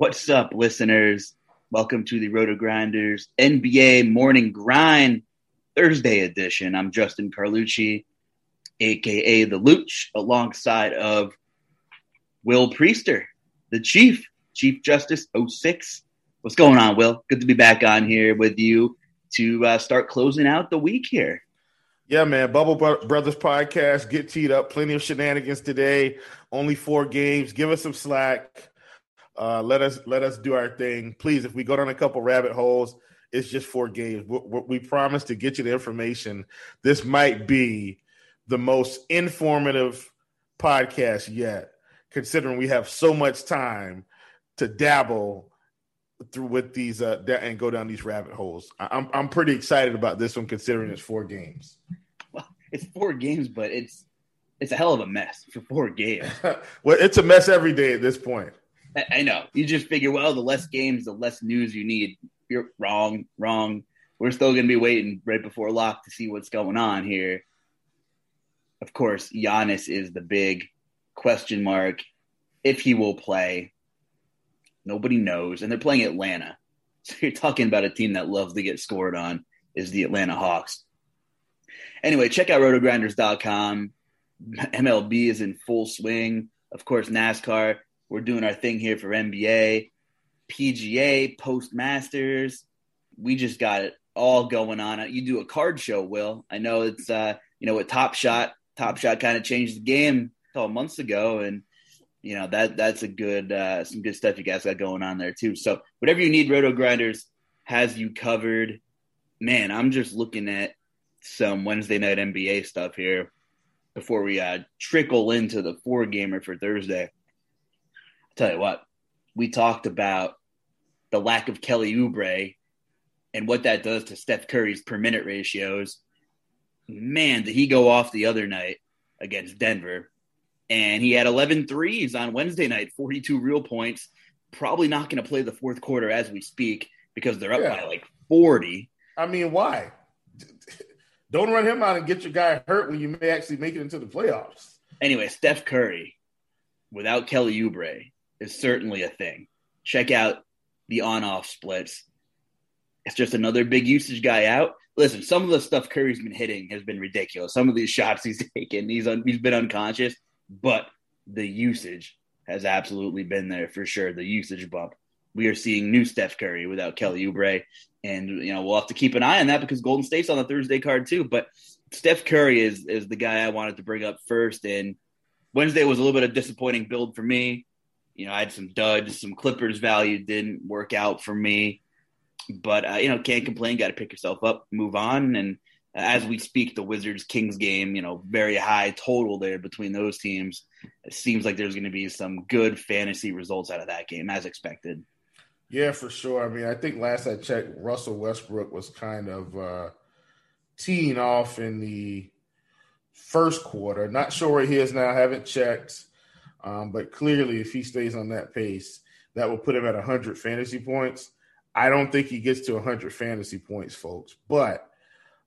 What's up, listeners? Welcome to the Roto Grinders NBA Morning Grind Thursday edition. I'm Justin Carlucci, aka the Luch, alongside of Will Priester, the Chief, Chief Justice 06. What's going on, Will? Good to be back on here with you to uh, start closing out the week here. Yeah, man. Bubble Brothers podcast. Get teed up. Plenty of shenanigans today. Only four games. Give us some slack. Uh, let us let us do our thing, please. If we go down a couple rabbit holes, it's just four games. We, we, promise to get you the information. This might be the most informative podcast yet, considering we have so much time to dabble through with these uh, and go down these rabbit holes. I'm I'm pretty excited about this one, considering it's four games. Well, it's four games, but it's it's a hell of a mess for four games. well, it's a mess every day at this point. I, know. You just figure, well, the less games, the less news you need. You're wrong, wrong. We're still going to be waiting right before lock to see what's going on here. Of course, Giannis is the big question mark. If he will play, nobody knows. And they're playing Atlanta. So you're talking about a team that loves to get scored on is the Atlanta Hawks. Anyway, check out rotogrinders.com. MLB is in full swing. Of course, NASCAR. We're doing our thing here for NBA, PGA, Postmasters. We just got it all going on. You do a card show, Will. I know it's uh, you know, with Top Shot, Top Shot kind of changed the game a couple months ago, and you know that that's a good uh, some good stuff you guys got going on there too. So whatever you need, Roto Grinders has you covered. Man, I'm just looking at some Wednesday night NBA stuff here before we uh, trickle into the four gamer for Thursday. Tell you what, we talked about the lack of Kelly Oubre and what that does to Steph Curry's per minute ratios. Man, did he go off the other night against Denver? And he had 11 threes on Wednesday night, 42 real points. Probably not going to play the fourth quarter as we speak because they're up Yeah. by like 40. I mean, why? Don't run him out and get your guy hurt when you may actually make it into the playoffs. Anyway, Steph Curry without Kelly Oubre is certainly a thing. Check out the on-off splits. It's just another big usage guy out. Listen, some of the stuff Curry's been hitting has been ridiculous. Some of these shots he's taken, he's un- he's been unconscious, but the usage has absolutely been there for sure. The usage bump. We are seeing new Steph Curry without Kelly Oubre, and you know we'll have to keep an eye on that because Golden State's on the Thursday card too. But Steph Curry is is the guy I wanted to bring up first, and Wednesday was a little bit of disappointing build for me. You know, I had some duds, some Clippers value didn't work out for me, but uh, you know, can't complain. Got to pick yourself up, move on, and as we speak, the Wizards Kings game, you know, very high total there between those teams. It seems like there's going to be some good fantasy results out of that game, as expected. Yeah, for sure. I mean, I think last I checked, Russell Westbrook was kind of uh, teeing off in the first quarter. Not sure where he is now. I haven't checked. Um, but clearly, if he stays on that pace, that will put him at 100 fantasy points. I don't think he gets to 100 fantasy points, folks. But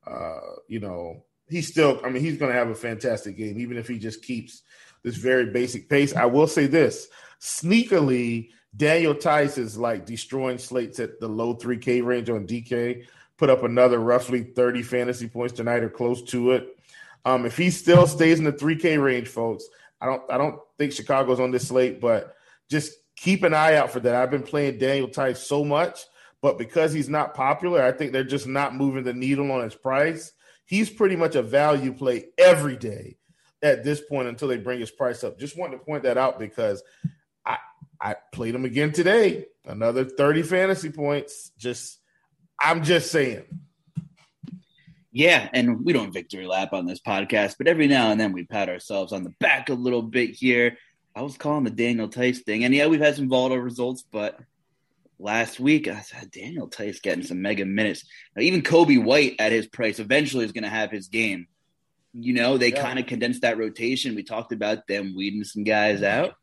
uh, you know, he's still. I mean, he's going to have a fantastic game, even if he just keeps this very basic pace. I will say this: sneakily, Daniel Theis is like destroying slates at the low 3K range on DK. Put up another roughly 30 fantasy points tonight or close to it. Um, if he still stays in the 3K range, folks, I don't I don't think Chicago's on this slate, but just keep an eye out for that. I've been playing Daniel Theis so much, but because he's not popular, I think they're just not moving the needle on his price. He's pretty much a value play every day at this point until they bring his price up. Just wanted to point that out because I I played him again today. Another 30 fantasy points. Just I'm just saying. Yeah, and we don't victory lap on this podcast, but every now and then we pat ourselves on the back a little bit here. I was calling the Daniel Theis thing, and yeah, we've had some volatile results, but last week I said Daniel Theis getting some mega minutes. Now, even Coby White at his price eventually is going to have his game. You know, they yeah. kind of condensed that rotation. We talked about them weeding some guys out,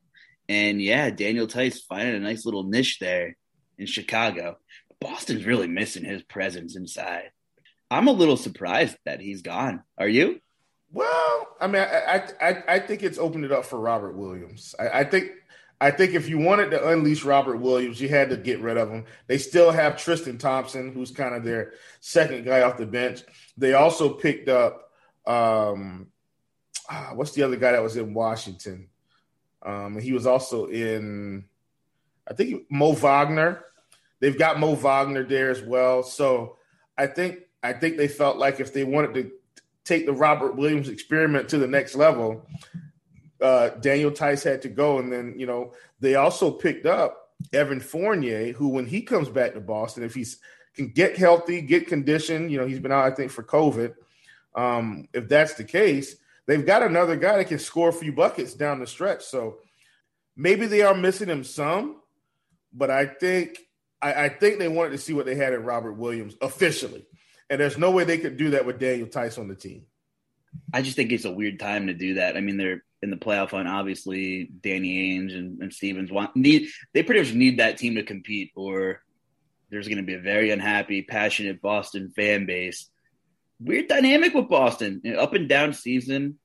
and yeah, Daniel Theis finding a nice little niche there in Chicago. Boston's really missing his presence inside. I'm a little surprised that he's gone. Are you? Well, I mean, I I, I think it's opened it up for Robert Williams. I, I think I think if you wanted to unleash Robert Williams, you had to get rid of him. They still have Tristan Thompson, who's kind of their second guy off the bench. They also picked up um, ah, what's the other guy that was in Washington? Um, he was also in, I think Mo Wagner. They've got Mo Wagner there as well. So I think I think they felt like if they wanted to take the Robert Williams experiment to the next level, uh, Daniel Theis had to go. And then, you know, they also picked up Evan Fournier, who, when he comes back to Boston, if he can get healthy, get conditioned, you know, he's been out, I think, for COVID. Um, if that's the case, they've got another guy that can score a few buckets down the stretch. So maybe they are missing him some, but I think I, I think they wanted to see what they had in Robert Williams officially. And there's no way they could do that with Daniel Theis on the team. I just think it's a weird time to do that. I mean, they're in the playoff hunt. Obviously, Danny Ainge and, and Stevens want need they pretty much need that team to compete, or there's going to be a very unhappy, passionate Boston fan base. Weird dynamic with Boston, you know, up and down season.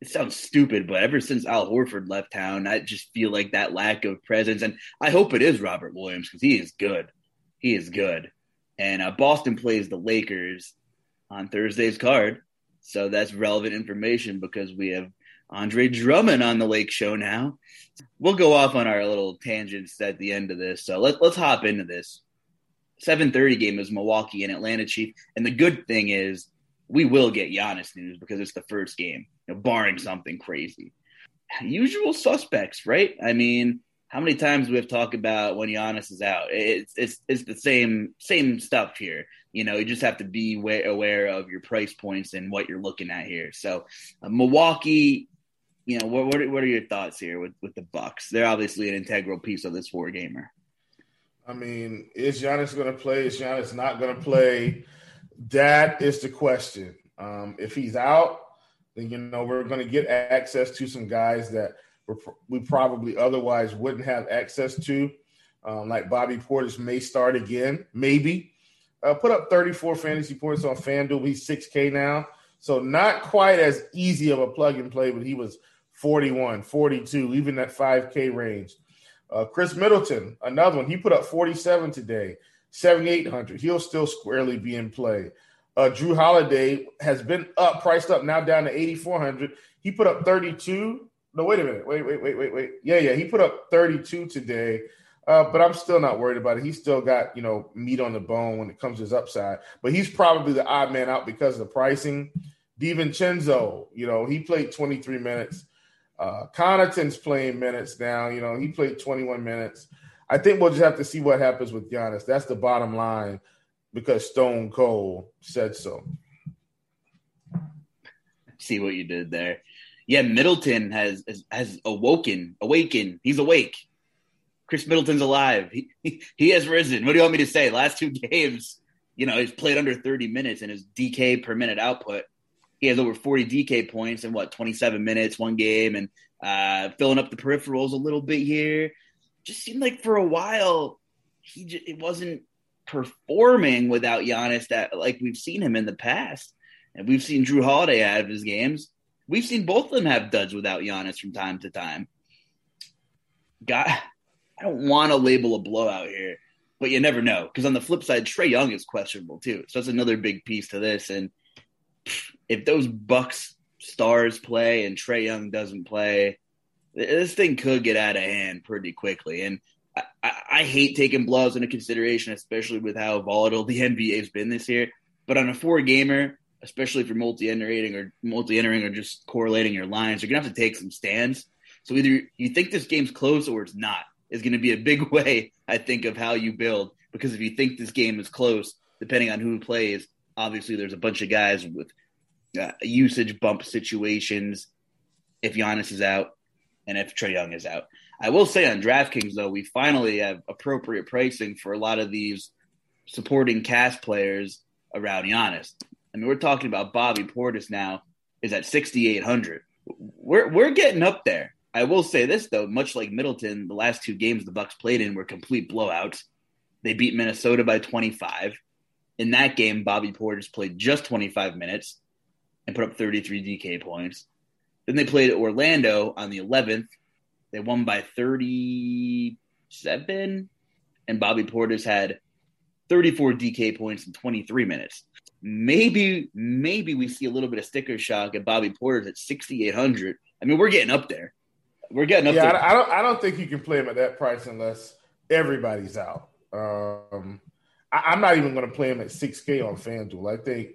It sounds stupid, but ever since Al Horford left town, I just feel like that lack of presence. And I hope it is Robert Williams because he is good. He is good. And uh, Boston plays the Lakers on Thursday's card. So that's relevant information because we have Andre Drummond on the Lake Show now. We'll go off on our little tangents at the end of this. So let, let's hop into this. 7:30 game is Milwaukee and Atlanta Chief, and the good thing is we will get Giannis news because it's the first game, you know, barring something crazy. Usual suspects, right? I mean, how many times we have talked about when Giannis is out? It's it's it's the same same stuff here. You know, you just have to be aware of your price points and what you're looking at here. So, uh, Milwaukee, you know, what what are, what are your thoughts here with with the Bucks? They're obviously an integral piece of this four gamer. I mean, is Giannis going to play? Is Giannis not going to play? That is the question. Um, if he's out, then you know we're going to get access to some guys that we probably otherwise wouldn't have access to. Um, like Bobby Portis may start again, maybe. Uh, put up 34 fantasy points on FanDuel. He's 6K now. So not quite as easy of a plug and play, but he was 41, 42, even that 5K range. Uh, Khris Middleton, another one. He put up 47 today, 7,800. He'll still squarely be in play. Uh, Jrue Holiday has been up, priced up, now down to 8,400. He put up 32 no, wait a minute. Wait, wait, wait, wait, wait. Yeah, yeah. He put up 32 today. Uh, but I'm still not worried about it. He's still got, you know, meat on the bone when it comes to his upside. But he's probably the odd man out because of the pricing. DiVincenzo, you know, he played 23 minutes. Uh, Connaughton's playing minutes now. You know, he played 21 minutes. I think we'll just have to see what happens with Giannis. That's the bottom line because Stone Cold said so. See what you did there yeah, Middleton has has awoken, awakened. He's awake. Khris Middleton's alive. He, he, he has risen. What do you want me to say? Last two games, you know, he's played under 30 minutes and his DK per minute output he has over 40 DK points in what 27 minutes, one game, and uh, filling up the peripherals a little bit here. Just seemed like for a while he just, it wasn't performing without Giannis that like we've seen him in the past, and we've seen Jrue Holiday out of his games. We've seen both of them have duds without Giannis from time to time. God, I don't want to label a blowout here, but you never know because on the flip side, Trae Young is questionable too, so that's another big piece to this. And if those Bucks stars play and Trae Young doesn't play, this thing could get out of hand pretty quickly. And I, I, hate taking blowouts into consideration, especially with how volatile the NBA has been this year. But on a four gamer, especially if you're multi entering or multi entering or just correlating your lines, you're gonna have to take some stands. So either you think this game's close or it's not is going to be a big way, I think, of how you build. Because if you think this game is close, depending on who plays, obviously there's a bunch of guys with uh, usage bump situations if Giannis is out and if Trae Young is out. I will say on DraftKings, though, we finally have appropriate pricing for a lot of these supporting cast players around Giannis. I mean, we're talking about Bobby Portis now is at 6,800. We're, we're getting up there. I will say this, though, much like Middleton, the last two games the Bucks played in were complete blowouts. They beat Minnesota by 25. In that game, Bobby Portis played just 25 minutes and put up 33 DK points. Then they played Orlando on the 11th. They won by 37, and Bobby Portis had 34 DK points in 23 minutes. Maybe, maybe we see a little bit of sticker shock at Bobby Portis at 6,800. I mean, we're getting up there. We're getting up yeah, there. I, I don't. I don't think you can play him at that price unless everybody's out. Um, I, am not even going to play him at 6K on FanDuel. I think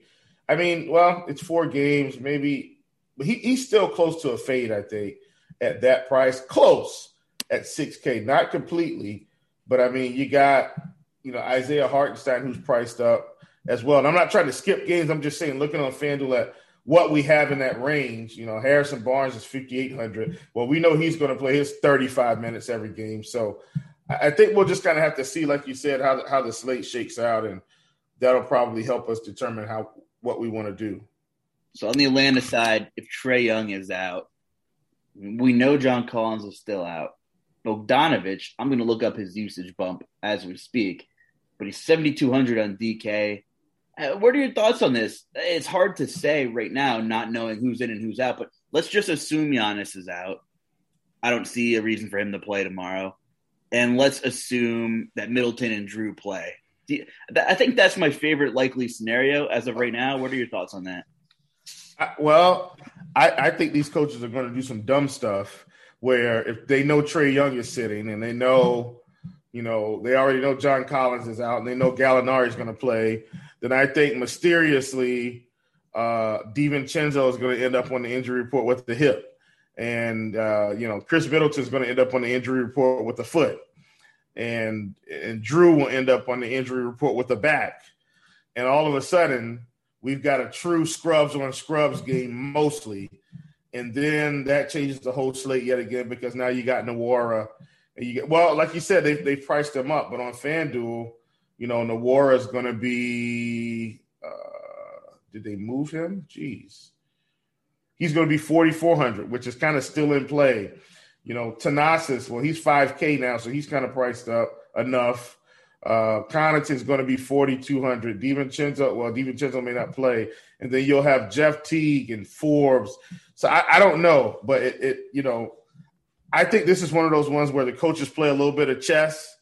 I mean, well, it's four games, maybe, but he, he's still close to a fade, I think, at that price. Close at 6K, not completely, but I mean, you got, you know, Isaiah Hartenstein who's priced up as well. And I'm not trying to skip games. I'm just saying, looking on FanDuel at what we have in that range, you know, Harrison Barnes is 5,800. Well, we know he's going to play his 35 minutes every game. So I think we'll just kind of have to see, like you said, how, how the slate shakes out. And that'll probably help us determine how what we want to do. So on the Atlanta side, if Trae Young is out, we know John Collins is still out. Bogdanovich, I'm going to look up his usage bump as we speak, but he's 7,200 on DK. Uh, what are your thoughts on this? It's hard to say right now, not knowing who's in and who's out, but let's just assume Giannis is out. I don't see a reason for him to play tomorrow. And let's assume that Middleton and Jrue play. I think that's my favorite likely scenario as of right now. What are your thoughts on that? Well, I, I think these coaches are going to do some dumb stuff where if they know Trae Young is sitting and they know, you know, they already know John Collins is out and they know Gallinari is going to play, then I think mysteriously uh, DiVincenzo is going to end up on the injury report with the hip. And, uh, you know, Khris Middleton is going to end up on the injury report with the foot and and Jrue will end up on the injury report with the back. And all of a sudden, we've got a true scrubs on scrubs game mostly. And then that changes the whole slate yet again because now you got Nwora. You well, like you said, they they priced him up, but on FanDuel, you know, Nwora is gonna be uh did they move him? Jeez. He's gonna be 4,400, which is kind of still in play. You know, Thanasis, well, he's 5K now, so he's kind of priced up enough. Uh, Connaughton's going to be 4,200. DiVincenzo, well, DiVincenzo may not play. And then you'll have Jeff Teague and Forbes. So I, I don't know, but it, it, you know, I think this is one of those ones where the coaches play a little bit of chess.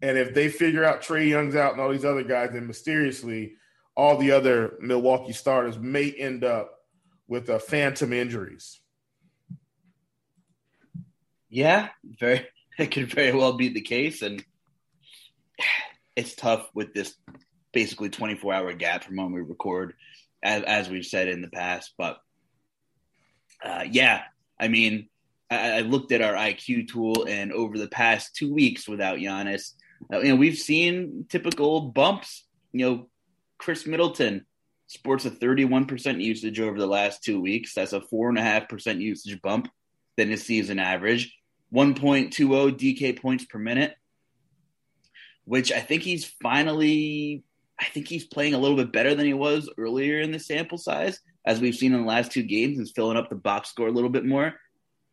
And if they figure out Trae Young's out and all these other guys, then mysteriously all the other Milwaukee starters may end up with uh, phantom injuries. Yeah, very. It could very well be the case, and it's tough with this basically 24 hour gap from when we record, as, as we've said in the past. But uh, yeah, I mean, I, I, looked at our IQ tool, and over the past two weeks without Giannis, uh, you know, we've seen typical bumps. You know, Khris Middleton sports a 31% usage over the last two weeks. That's a four and a half percent usage bump than his season average. 1.20 DK points per minute, which I think he's finally, I think he's playing a little bit better than he was earlier in the sample size. as we've seen in the last two games, is filling up the box score a little bit more,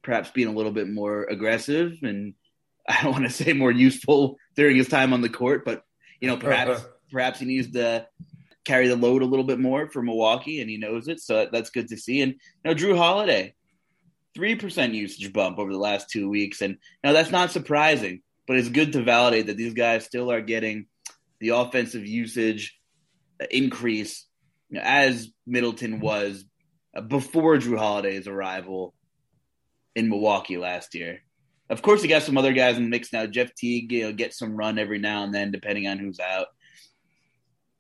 perhaps being a little bit more aggressive and I don't want to say more useful during his time on the court, but you know, perhaps uh-huh. perhaps he needs to carry the load a little bit more for Milwaukee, and he knows it. So that's good to see. And you know, Jrue Holiday, three percent usage bump over the last two weeks, and now that's not surprising, but it's good to validate that these guys still are getting the offensive usage increase you know, as Middleton was before Jrue Holiday's arrival in Milwaukee last year. Of course, he got some other guys in the mix now. Jeff Teague, you know, gets some run every now and then, depending on who's out.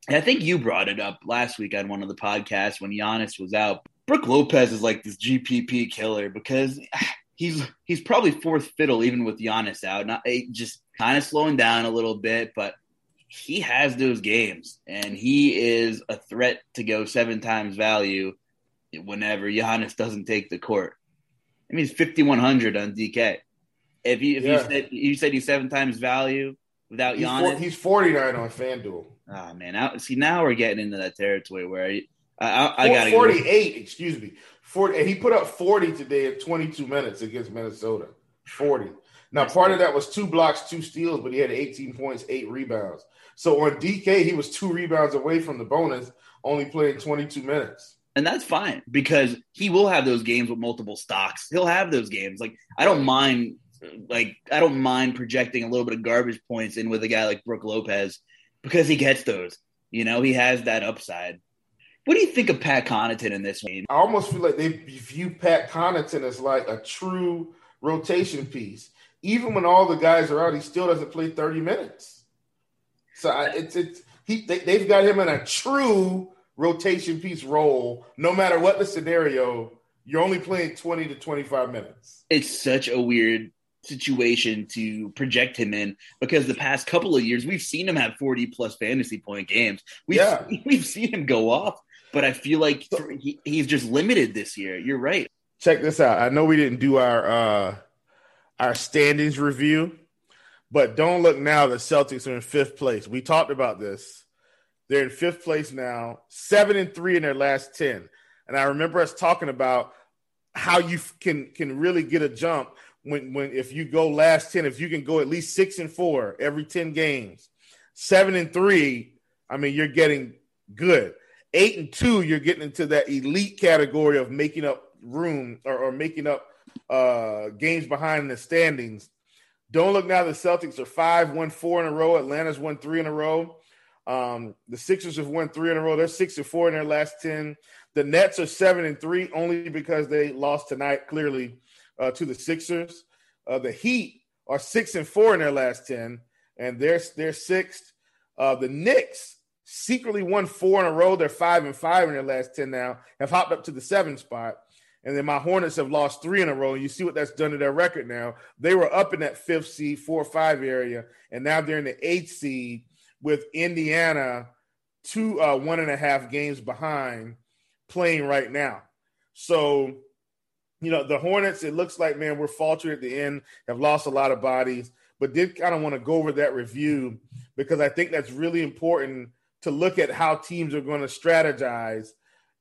And I think you brought it up last week on one of the podcasts when Giannis was out. Brook Lopez is like this GPP killer because he's he's probably fourth fiddle even with Giannis out. Not just kind of slowing down a little bit, but he has those games and he is a threat to go seven times value whenever Giannis doesn't take the court. I mean, it's fifty one hundred on DK. If you if yeah. you said you said he's seven times value without he's Giannis, four, he's forty nine on FanDuel. Oh man, now, see now we're getting into that territory where I, I, I got forty eight. Excuse me, forty. He put up forty today at twenty two minutes against Minnesota. Forty. Now, That's part good. of that was two blocks, two steals, but he had 18 points, eight rebounds. So on DK, he was two rebounds away from the bonus, only playing 22 minutes. And that's fine because he will have those games with multiple stocks. He'll have those games. Like I don't mind like I don't mind projecting a little bit of garbage points in with a guy like Brook Lopez because he gets those. You know, he has that upside. What do you think of Pat Connaughton in this game? I almost feel like they view Pat Connaughton as like a true rotation piece. Even when all the guys are out, he still doesn't play 30 minutes. So I, it's it's he they, they've got him in a true rotation piece role. No matter what the scenario, you're only playing 20 to 25 minutes. It's such a weird situation to project him in because the past couple of years we've seen him have 40 plus fantasy point games. We've, yeah. we've seen him go off, but I feel like he, he's just limited this year. You're right. Check this out. I know we didn't do our uh our standings review, but don't look now the Celtics are in fifth place. We talked about this. They're in fifth place now, seven and three in their last 10. And I remember us talking about how you can can really get a jump when when if you go last 10 if you can go at least 6 and 4 every 10 games. 7 and 3 i mean you're getting good. 8 and 2 you're getting into that elite category of making up room or, or making up uh games behind the standings. Don't look now the celtics are 5 1 4 in a row. Atlanta's won 3 in a row um the sixers have won 3 in a row they're 6 and 4 in their last 10 the nets are 7 and 3 only because they lost tonight clearly uh, to the Sixers. Uh, the Heat are six and four in their last ten, and they're they're sixth. Uh, the Knicks secretly won four in a row. They're five and five in their last ten now. Have hopped up to the seventh spot. And then my Hornets have lost three in a row. You see what that's done to their record now. They were up in that fifth seed, four or five area, and now they're in the eighth seed with Indiana two uh, one and a half games behind playing right now. So you know, the Hornets, it looks like, man, we're faltering at the end, have lost a lot of bodies, but did kind of want to go over that review because I think that's really important to look at how teams are going to strategize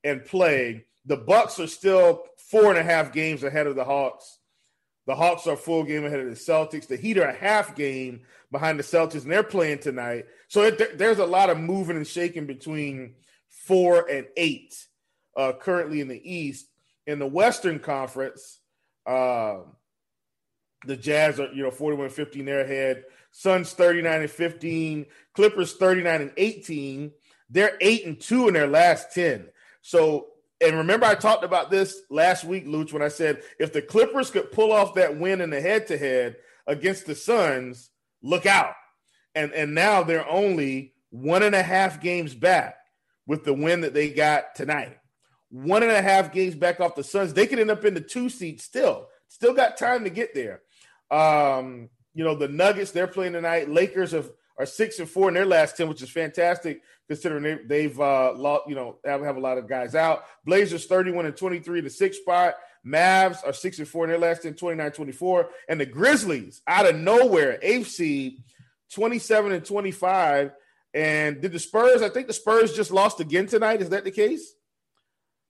and play. The Bucks are still four and a half games ahead of the Hawks. The Hawks are full game ahead of the Celtics. The Heat are a half game behind the Celtics, and they're playing tonight. So it, there's a lot of moving and shaking between four and eight uh, currently in the East in the Western Conference, uh, the Jazz are, you know, 41 15, they're ahead. Suns 39 and 15, Clippers 39 and 18. They're 8 and 2 in their last 10. So, and remember, I talked about this last week, Luch, when I said if the Clippers could pull off that win in the head to head against the Suns, look out. And, and now they're only one and a half games back with the win that they got tonight one and a half games back off the Suns. They could end up in the two seat still. Still got time to get there. Um, you know, the Nuggets, they're playing tonight. Lakers have, are six and four in their last 10, which is fantastic considering they, have uh, lost, you know, have, have a lot of guys out. Blazers 31 and 23 to six spot. Mavs are six and four in their last 10, 29 24. And the Grizzlies out of nowhere, eighth seed, 27 and 25. And did the Spurs, I think the Spurs just lost again tonight. Is that the case?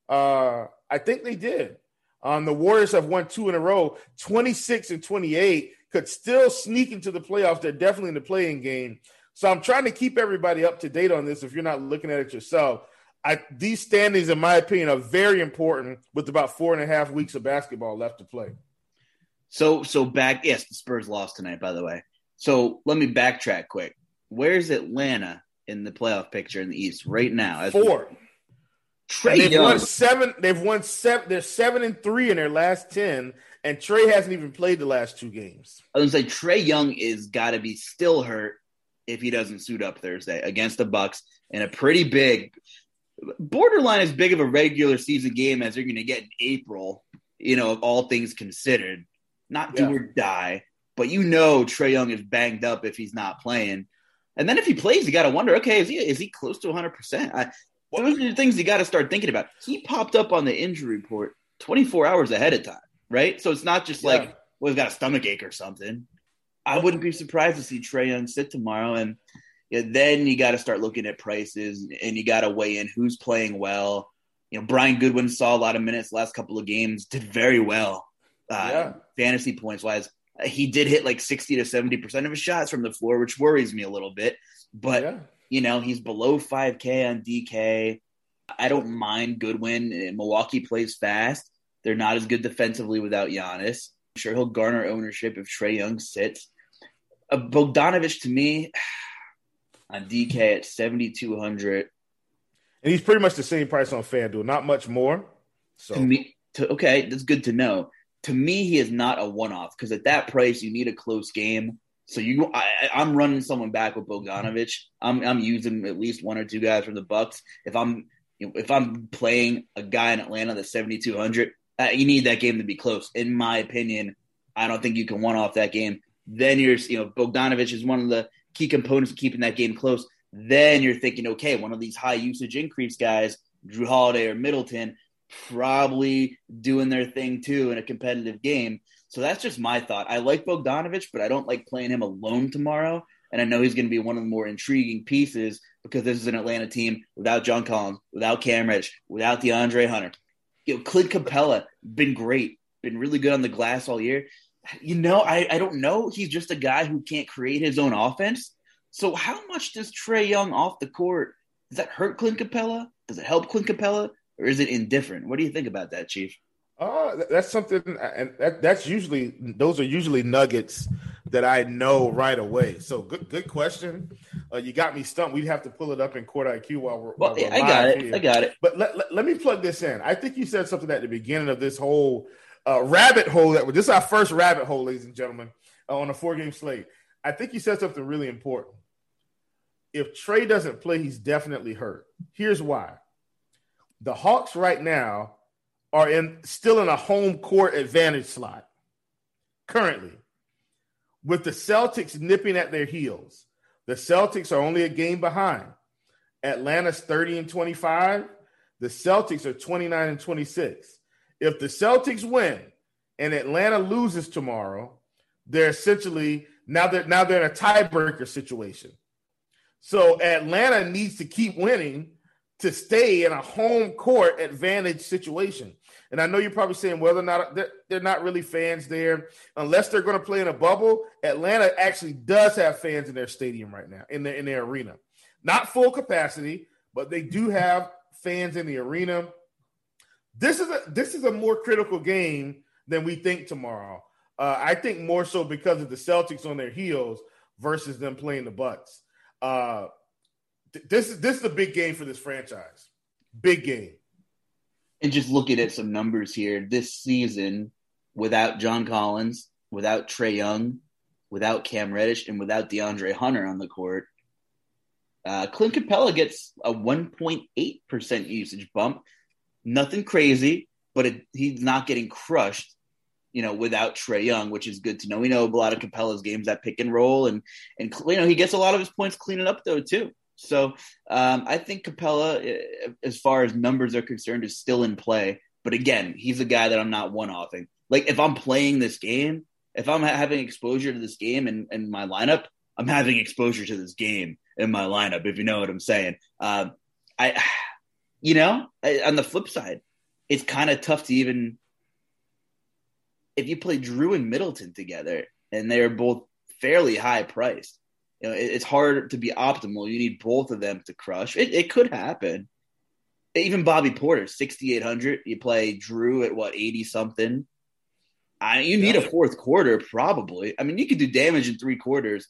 Uh, I think they did. Um, the Warriors have won two in a row, 26 and 28, could still sneak into the playoffs. They're definitely in the playing game. So I'm trying to keep everybody up to date on this if you're not looking at it yourself. I, these standings, in my opinion, are very important with about four and a half weeks of basketball left to play. So, so back, yes, the Spurs lost tonight, by the way. So let me backtrack quick. Where's Atlanta in the playoff picture in the East right now? Four. Trae they've Young. won seven. They've won seven. They're seven and three in their last ten, and Trae hasn't even played the last two games. I was gonna say Trae Young is got to be still hurt if he doesn't suit up Thursday against the Bucks in a pretty big, borderline as big of a regular season game as you're going to get in April. You know, all things considered, not do yeah. or die. But you know, Trae Young is banged up if he's not playing. And then if he plays, you got to wonder, okay, is he is he close to 100? percent Those are the things you got to start thinking about. He popped up on the injury report 24 hours ahead of time, right? So it's not just yeah. like, well, he's got a stomach ache or something. I wouldn't be surprised to see Trae Young sit tomorrow, and yeah, then you got to start looking at prices, and you got to weigh in who's playing well. You know, Brian Goodwin saw a lot of minutes last couple of games, did very well, uh, yeah. fantasy points wise. He did hit like sixty to seventy percent of his shots from the floor, which worries me a little bit. But yeah. You know, he's below five K on DK. I don't mind Goodwin. Milwaukee plays fast. They're not as good defensively without Giannis. I'm sure he'll garner ownership if Trae Young sits uh, Bogdanovich to me on DK at 7,200. And he's pretty much the same price on FanDuel, not much more. So to me, to, okay, that's good to know. To me, he is not a one-off because at that price, you need a close game. So you, I, am running someone back with Bogdanovich. I'm, I'm using at least one or two guys from the Bucks. If I'm, you know, if I'm playing a guy in Atlanta that's 7,200, uh, you need that game to be close. In my opinion, I don't think you can one off that game. Then you're, you know, Bogdanovich is one of the key components of keeping that game close. Then you're thinking, okay, one of these high usage increase guys, Jrue Holiday or Middleton, probably doing their thing too in a competitive game. So that's just my thought. I like Bogdanovich, but I don't like playing him alone tomorrow. And I know he's going to be one of the more intriguing pieces because this is an Atlanta team without John Collins, without Cam Reddish, without DeAndre Hunter. You know, Clint Capela been great, been really good on the glass all year you know, I, I don't know. He's just a guy who can't create his own offense. So how much does Trae Young off the court does that hurt Clint Capela? Does it help Clint Capela? or is it indifferent? What do you think about that, Chief? Uh, that's something, and that, that's usually those are usually nuggets that I know right away. So good, good question. Uh, you got me stumped. We'd have to pull it up in Court IQ while we're. Well, while we're I got it. Here. I got it. But let, let, let me plug this in. I think you said something at the beginning of this whole uh, rabbit hole that this is our first rabbit hole, ladies and gentlemen, uh, on a four game slate. I think you said something really important. If Trae doesn't play, he's definitely hurt. Here's why: the Hawks right now are in still in a home court advantage slot currently, with the Celtics nipping at their heels. The Celtics are only a game behind. Atlanta's 30 and 25. The Celtics are 29 and 26 if the Celtics win and Atlanta loses tomorrow, they're essentially now they're now they're in a tiebreaker situation. So Atlanta needs to keep winning to stay in a home court advantage situation. And I know you're probably saying whether or not they're, they're not really fans there, unless they're going to play in a bubble. Atlanta actually does have fans in their stadium right now, in their in their arena, not full capacity, but they do have fans in the arena. This is a this is a more critical game than we think tomorrow. Uh, I think more so because of the Celtics on their heels versus them playing the Bucks. Uh, th- this is this is a big game for this franchise. Big game. And just looking at some numbers here, this season, without John Collins, without Trae Young, without Cam Reddish, and without DeAndre Hunter on the court, uh, Clint Capela gets a 1.8% usage bump nothing crazy, but it, he's not getting crushed, you know, without Trae Young, which is good to know. We know a lot of Capela's games that pick and roll, and and you know he gets a lot of his points cleaning up though too. So um, I think Capela, eh, as far as numbers are concerned, is still in play. But again, he's a guy that I'm not one offing. Like if I'm playing this game, if I'm having exposure to this game in, in my lineup, I'm having exposure to this game in my lineup. If you know what I'm saying, um, I you know, on the flip side, it's kind of tough to even if you play Jrue and Middleton together and they're both fairly high priced. You know, it, it's hard to be optimal. You need both of them to crush. It, it could happen. Even Bobby Porter, sixty eight hundred. You play Jrue at what eighty something. I, you need a fourth quarter, probably. I mean, you could do damage in three quarters,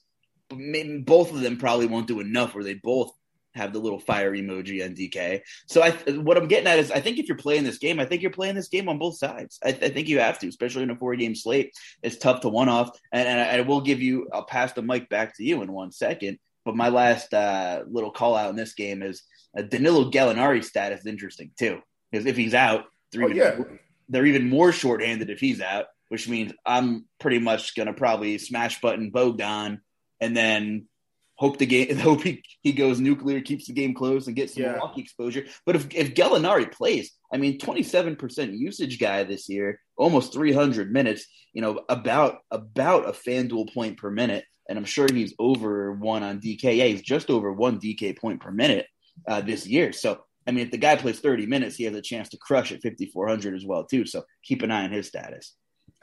but maybe both of them probably won't do enough where they both have the little fire emoji on DK. So I, what I'm getting at is, I think if you're playing this game, I think you're playing this game on both sides. I, I think you have to, especially in a four game slate. It's tough to one off, and, and I, I, will give you. I'll pass the mic back to you in one second. But my last uh, little call out in this game is uh, Danilo Gallinari status is interesting too, because if he's out, they're, oh, even, yeah. they're even more shorthanded if he's out, which means I'm pretty much going to probably smash button Bogdan and then hope the game hope he, he goes nuclear, keeps the game close, and gets some yeah. Milwaukee exposure. But if if Gallinari plays, I mean, twenty seven percent usage guy this year, almost three hundred minutes. You know, about about a FanDuel point per minute, and I'm sure he's over one on DK. Yeah, he's just over one DK point per minute uh, this year. So. I mean, if the guy plays 30 minutes, he has a chance to crush at 5,400 as well, too. So keep an eye on his status.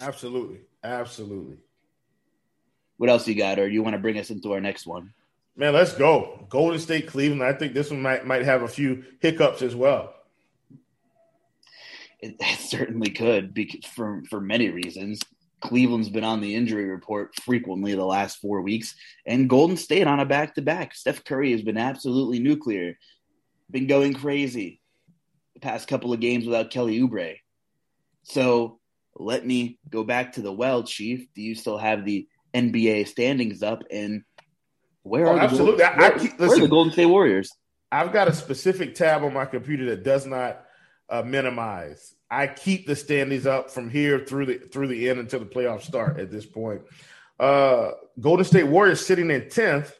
Absolutely. Absolutely. What else you got, or you want to bring us into our next one? Man, let's go. Golden State, Cleveland. I think this one might might have a few hiccups as well. It, certainly could, because for for many reasons. Cleveland's been on the injury report frequently the last four weeks, and Golden State on a back to back. Steph Curry has been absolutely nuclear, been going crazy the past couple of games without Kelly Oubre. So let me go back to the well, Chief. Do you still have the NBA standings up? And where oh, are absolutely. The, where, I, keep, listen, where are the Golden State Warriors? I've got a specific tab on my computer that does not uh, minimize. I keep the standings up from here through the through the end until the playoffs start. At this point, uh, Golden State Warriors sitting in tenth,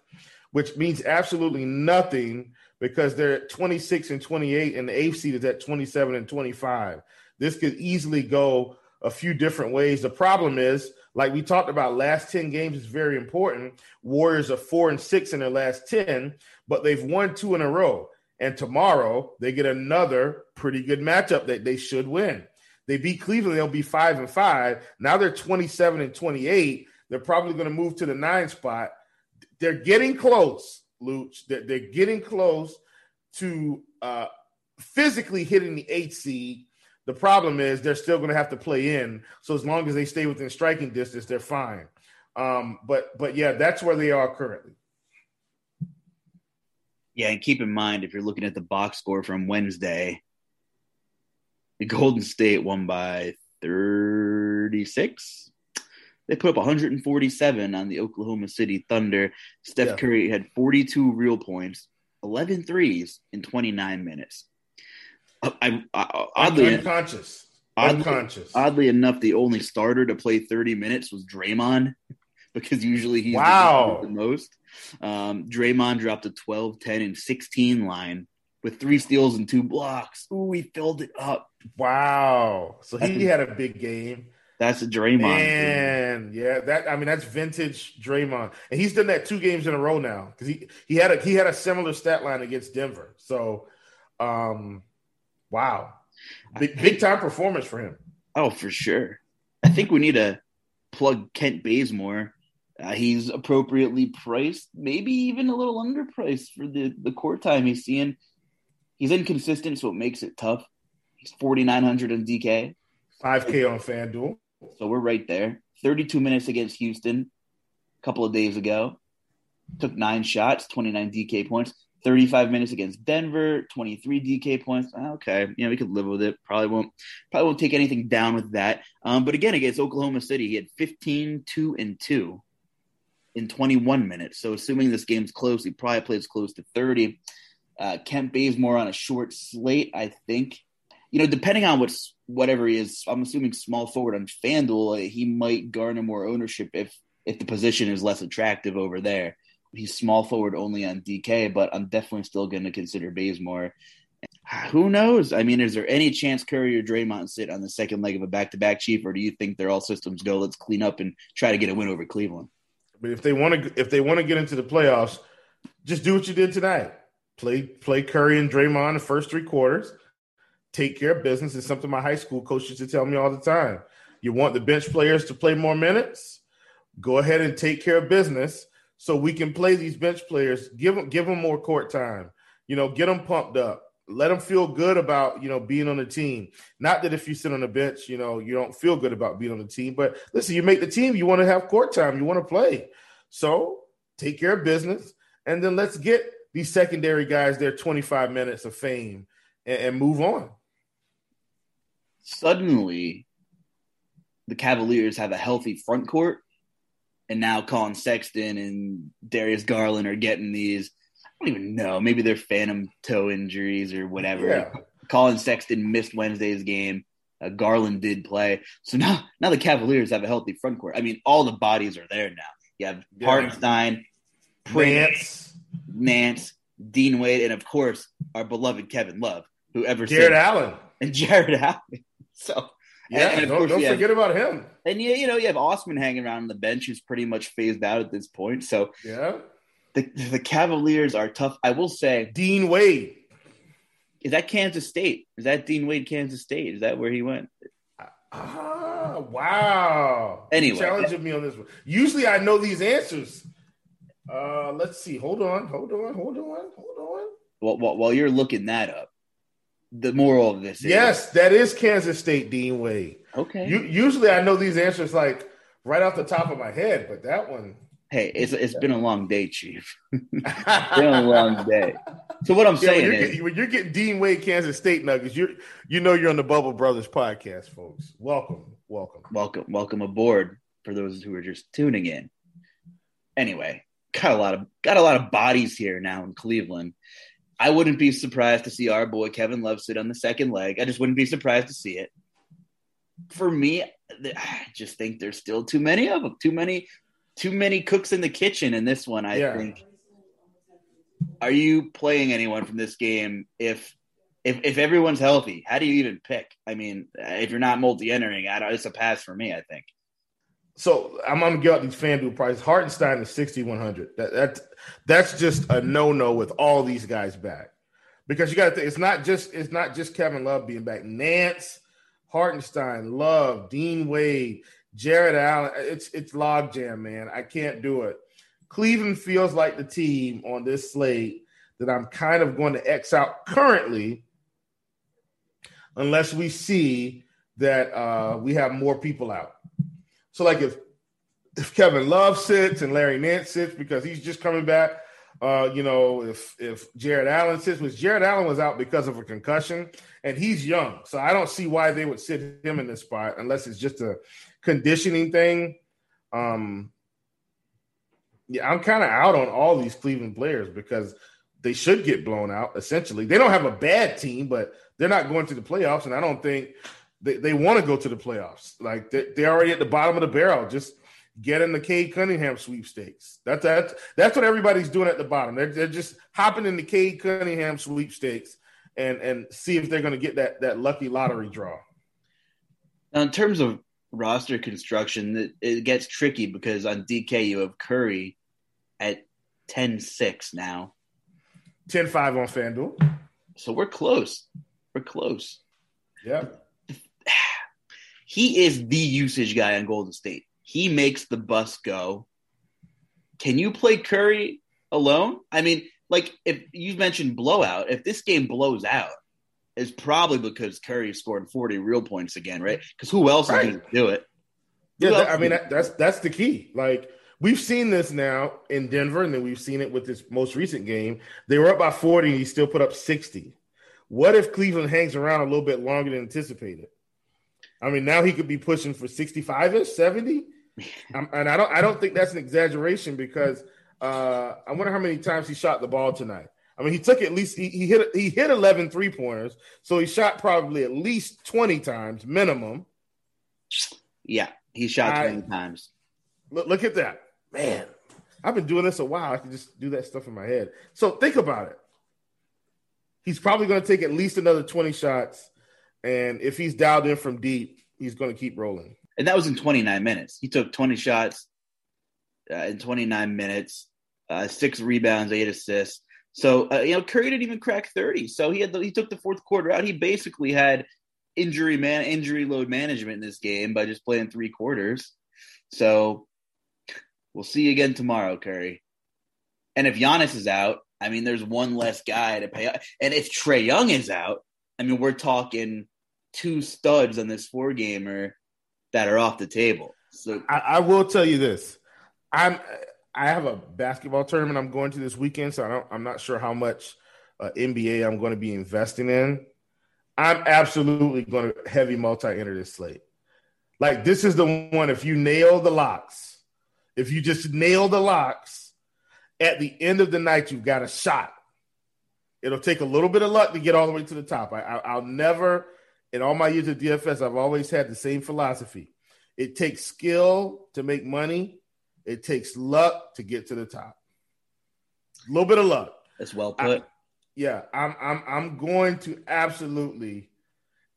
which means absolutely nothing because they're at 26 and 28, and the eighth seed is at 27 and 25. This could easily go a few different ways. The problem is like we talked about, last 10 games is very important. Warriors are four and six in their last 10, but they've won two in a row. And tomorrow they get another pretty good matchup that they should win. They beat Cleveland, they'll be five and five. Now they're 27 and 28. They're probably going to move to the nine spot. They're getting close, Luch. They're, they're getting close to uh, physically hitting the eight seed the problem is they're still going to have to play in. So as long as they stay within striking distance, they're fine. Um, but but yeah, that's where they are currently. Yeah, and keep in mind if you're looking at the box score from Wednesday, the Golden State won by 36. They put up 147 on the Oklahoma City Thunder. Steph yeah. Curry had 42 real points, 11 threes in 29 minutes. I, I oddly unconscious. Oddly, unconscious. Oddly enough, the only starter to play 30 minutes was Draymond because usually he's wow. the, most. Um, Draymond dropped a 12, 10, and 16 line with three steals and two blocks. Ooh, he filled it up. Wow. So he had a big game. That's a Draymond. And yeah, that I mean that's vintage Draymond, and he's done that two games in a row now because he he had a he had a similar stat line against Denver. So, um, Wow. Big, big time performance for him. Oh, for sure. I think we need to plug Kent Bazemore. Uh, he's appropriately priced, maybe even a little underpriced for the, the court time he's seeing. He's inconsistent, so it makes it tough. He's 4,900 on DK. 5K on FanDuel. So we're right there. 32 minutes against Houston a couple of days ago. Took nine shots, 29 DK points. 35 minutes against Denver, 23 DK points. Ah, okay, you know we could live with it. Probably won't probably won't take anything down with that. Um, but again, against Oklahoma City, he had 15, 2, and 2 in 21 minutes. So assuming this game's close, he probably plays close to 30. Uh, Kent Bazemore on a short slate, I think. You know, depending on what's whatever he is, I'm assuming small forward on FanDuel, he might garner more ownership if if the position is less attractive over there he's small forward only on DK, but I'm definitely still going to consider Bazemore. Who knows? I mean, is there any chance Curry or Draymond sit on the second leg of a back-to-back chief, or do you think they're all systems go? Let's clean up and try to get a win over Cleveland. But if they want to, if they want to get into the playoffs, just do what you did tonight. Play play Curry and Draymond the first three quarters. take care of business. It's something my high school coach used to tell me all the time. You want the bench players to play more minutes? Go ahead and take care of business so we can play these bench players. Give them give them more court time. You know, get them pumped up. Let them feel good about you know being on the team. Not that if you sit on the bench, you know you don't feel good about being on the team. But listen, you make the team. You want to have court time. You want to play. So take care of business, and then let's get these secondary guys their 25 minutes of fame and, and move on. Suddenly, the Cavaliers have a healthy front court, and now Collin Sexton and Darius Garland are getting these. I don't even know. Maybe they're phantom toe injuries or whatever. Yeah. Collin Sexton missed Wednesday's game. Uh, Garland did play, so now now the Cavaliers have a healthy front court. I mean, all the bodies are there now. You have Yeah. Hartenstein, Prince, Nance, Dean Wade, and of course our beloved Kevin Love, whoever Jarrett Allen. and Jarrett Allen. So Yeah, and of don't, don't have- forget about him. and you, you know you have Osman hanging around on the bench, who's pretty much phased out at this point. So Yeah, the the Cavaliers are tough. I will say, Dean Wade. is that Kansas State? Is that Dean Wade, Kansas State? Is that where he went? Ah, wow. Anyway. challenging me on this one. Usually I know these answers. Uh, let's see. Hold on, hold on, hold on, hold on. While you're looking that up, the moral of this is Yes, that is Kansas State, Dean Wade. okay. You, usually I know these answers like right off the top of my head, but that one. hey, it's it's been a long day, Chief. Been a long day. So what I'm Yeah, saying you're is, getting, when you're getting Dean Wade, Kansas State Nuggets, you you know you're on the Bubble Brothers podcast, folks. Welcome, welcome. welcome welcome aboard for those who are just tuning in anyway got a lot of got a lot of bodies here now in cleveland i wouldn't be surprised to see our boy kevin love sit on the second leg i just wouldn't be surprised to see it for me i just think there's still too many of them too many too many cooks in the kitchen in this one i Yeah. think are you playing anyone from this game if if if everyone's healthy, how do you even pick? I mean, if you're not multi-entering, it's a pass for me. I think. So I'm gonna get out these FanDuel prices. Hartenstein is 6100. That that that's just a no no with all these guys back, because you got to think it's not just it's not just Kevin Love being back. Nance, Hartenstein, Love, Dean Wade, Jarrett Allen. It's it's logjam, man. I can't do it. Cleveland feels like the team on this slate that I'm kind of going to X out currently, unless we see that uh, we have more people out. So, like if if Kevin Love sits and Larry Nance sits because he's just coming back, uh, you know, if if Jarrett Allen sits, which Jarrett Allen was out because of a concussion, and he's young, so I don't see why they would sit him in this spot unless it's just a conditioning thing. Um, yeah, I'm kind of out on all these Cleveland players because they should get blown out. Essentially, they don't have a bad team, but they're not going to the playoffs, and I don't think they, they want to go to the playoffs. Like they, they're already at the bottom of the barrel. Just get in the Cade Cunningham sweepstakes. That's that's that's what everybody's doing at the bottom. They're, they're just hopping in the Cade Cunningham sweepstakes and and see if they're going to get that that lucky lottery draw. Now, in terms of roster construction, it, it gets tricky because on DK you have Curry at 10-6 now, 10-5 on FanDuel. so we're close. We're close. Yeah. He is the usage guy on Golden State. He makes the bus go. Can you play Curry alone? I mean, like if you mentioned blowout, if this game blows out, it's probably because Curry scored 40 real points again, right? Because who else Right. is going to do it? Yeah, Who I mean that, that's that's the key. Like we've seen this now in Denver, and then we've seen it with this most recent game. They were up by forty, and he still put up sixty. What if Cleveland hangs around a little bit longer than anticipated? I mean, now he could be pushing for sixty-five ish, seventy, um, and I don't I don't think that's an exaggeration because uh, I wonder how many times he shot the ball tonight. I mean, he took at least he, he hit he hit 11 three pointers, so he shot probably at least twenty times minimum. yeah, he shot I- 20 times. Look, look at that. Man, I've been doing this a while. I can just do that stuff in my head. So think about it. He's probably going to take at least another 20 shots. And if he's dialed in from deep, he's going to keep rolling. And that was in 29 minutes. He took 20 shots uh, in 29 minutes, uh, six rebounds, eight assists. So uh, you know, Curry didn't even crack thirty. So he had the, he took the fourth quarter out. He basically had injury man injury load management in this game by just playing three quarters. So we'll see you again tomorrow, Curry. And if Giannis is out, I mean, there's one less guy to pay. And if Trae Young is out, I mean, we're talking two studs on this four gamer that are off the table. So I, I, will tell you this: I'm I have a basketball tournament I'm going to this weekend, so I don't, I'm not sure how much uh, NBA I'm going to be investing in. I'm absolutely going to heavy multi enter this slate. Like this is the one. If you nail the locks, if you just nail the locks, at the end of the night you've got a shot. It'll take a little bit of luck to get all the way to the top. I, I, I'll never, in all my years of DFS, I've always had the same philosophy. It takes skill to make money. It takes luck to get to the top. A little bit of luck. That's well put. I, yeah, I'm I'm I'm going to absolutely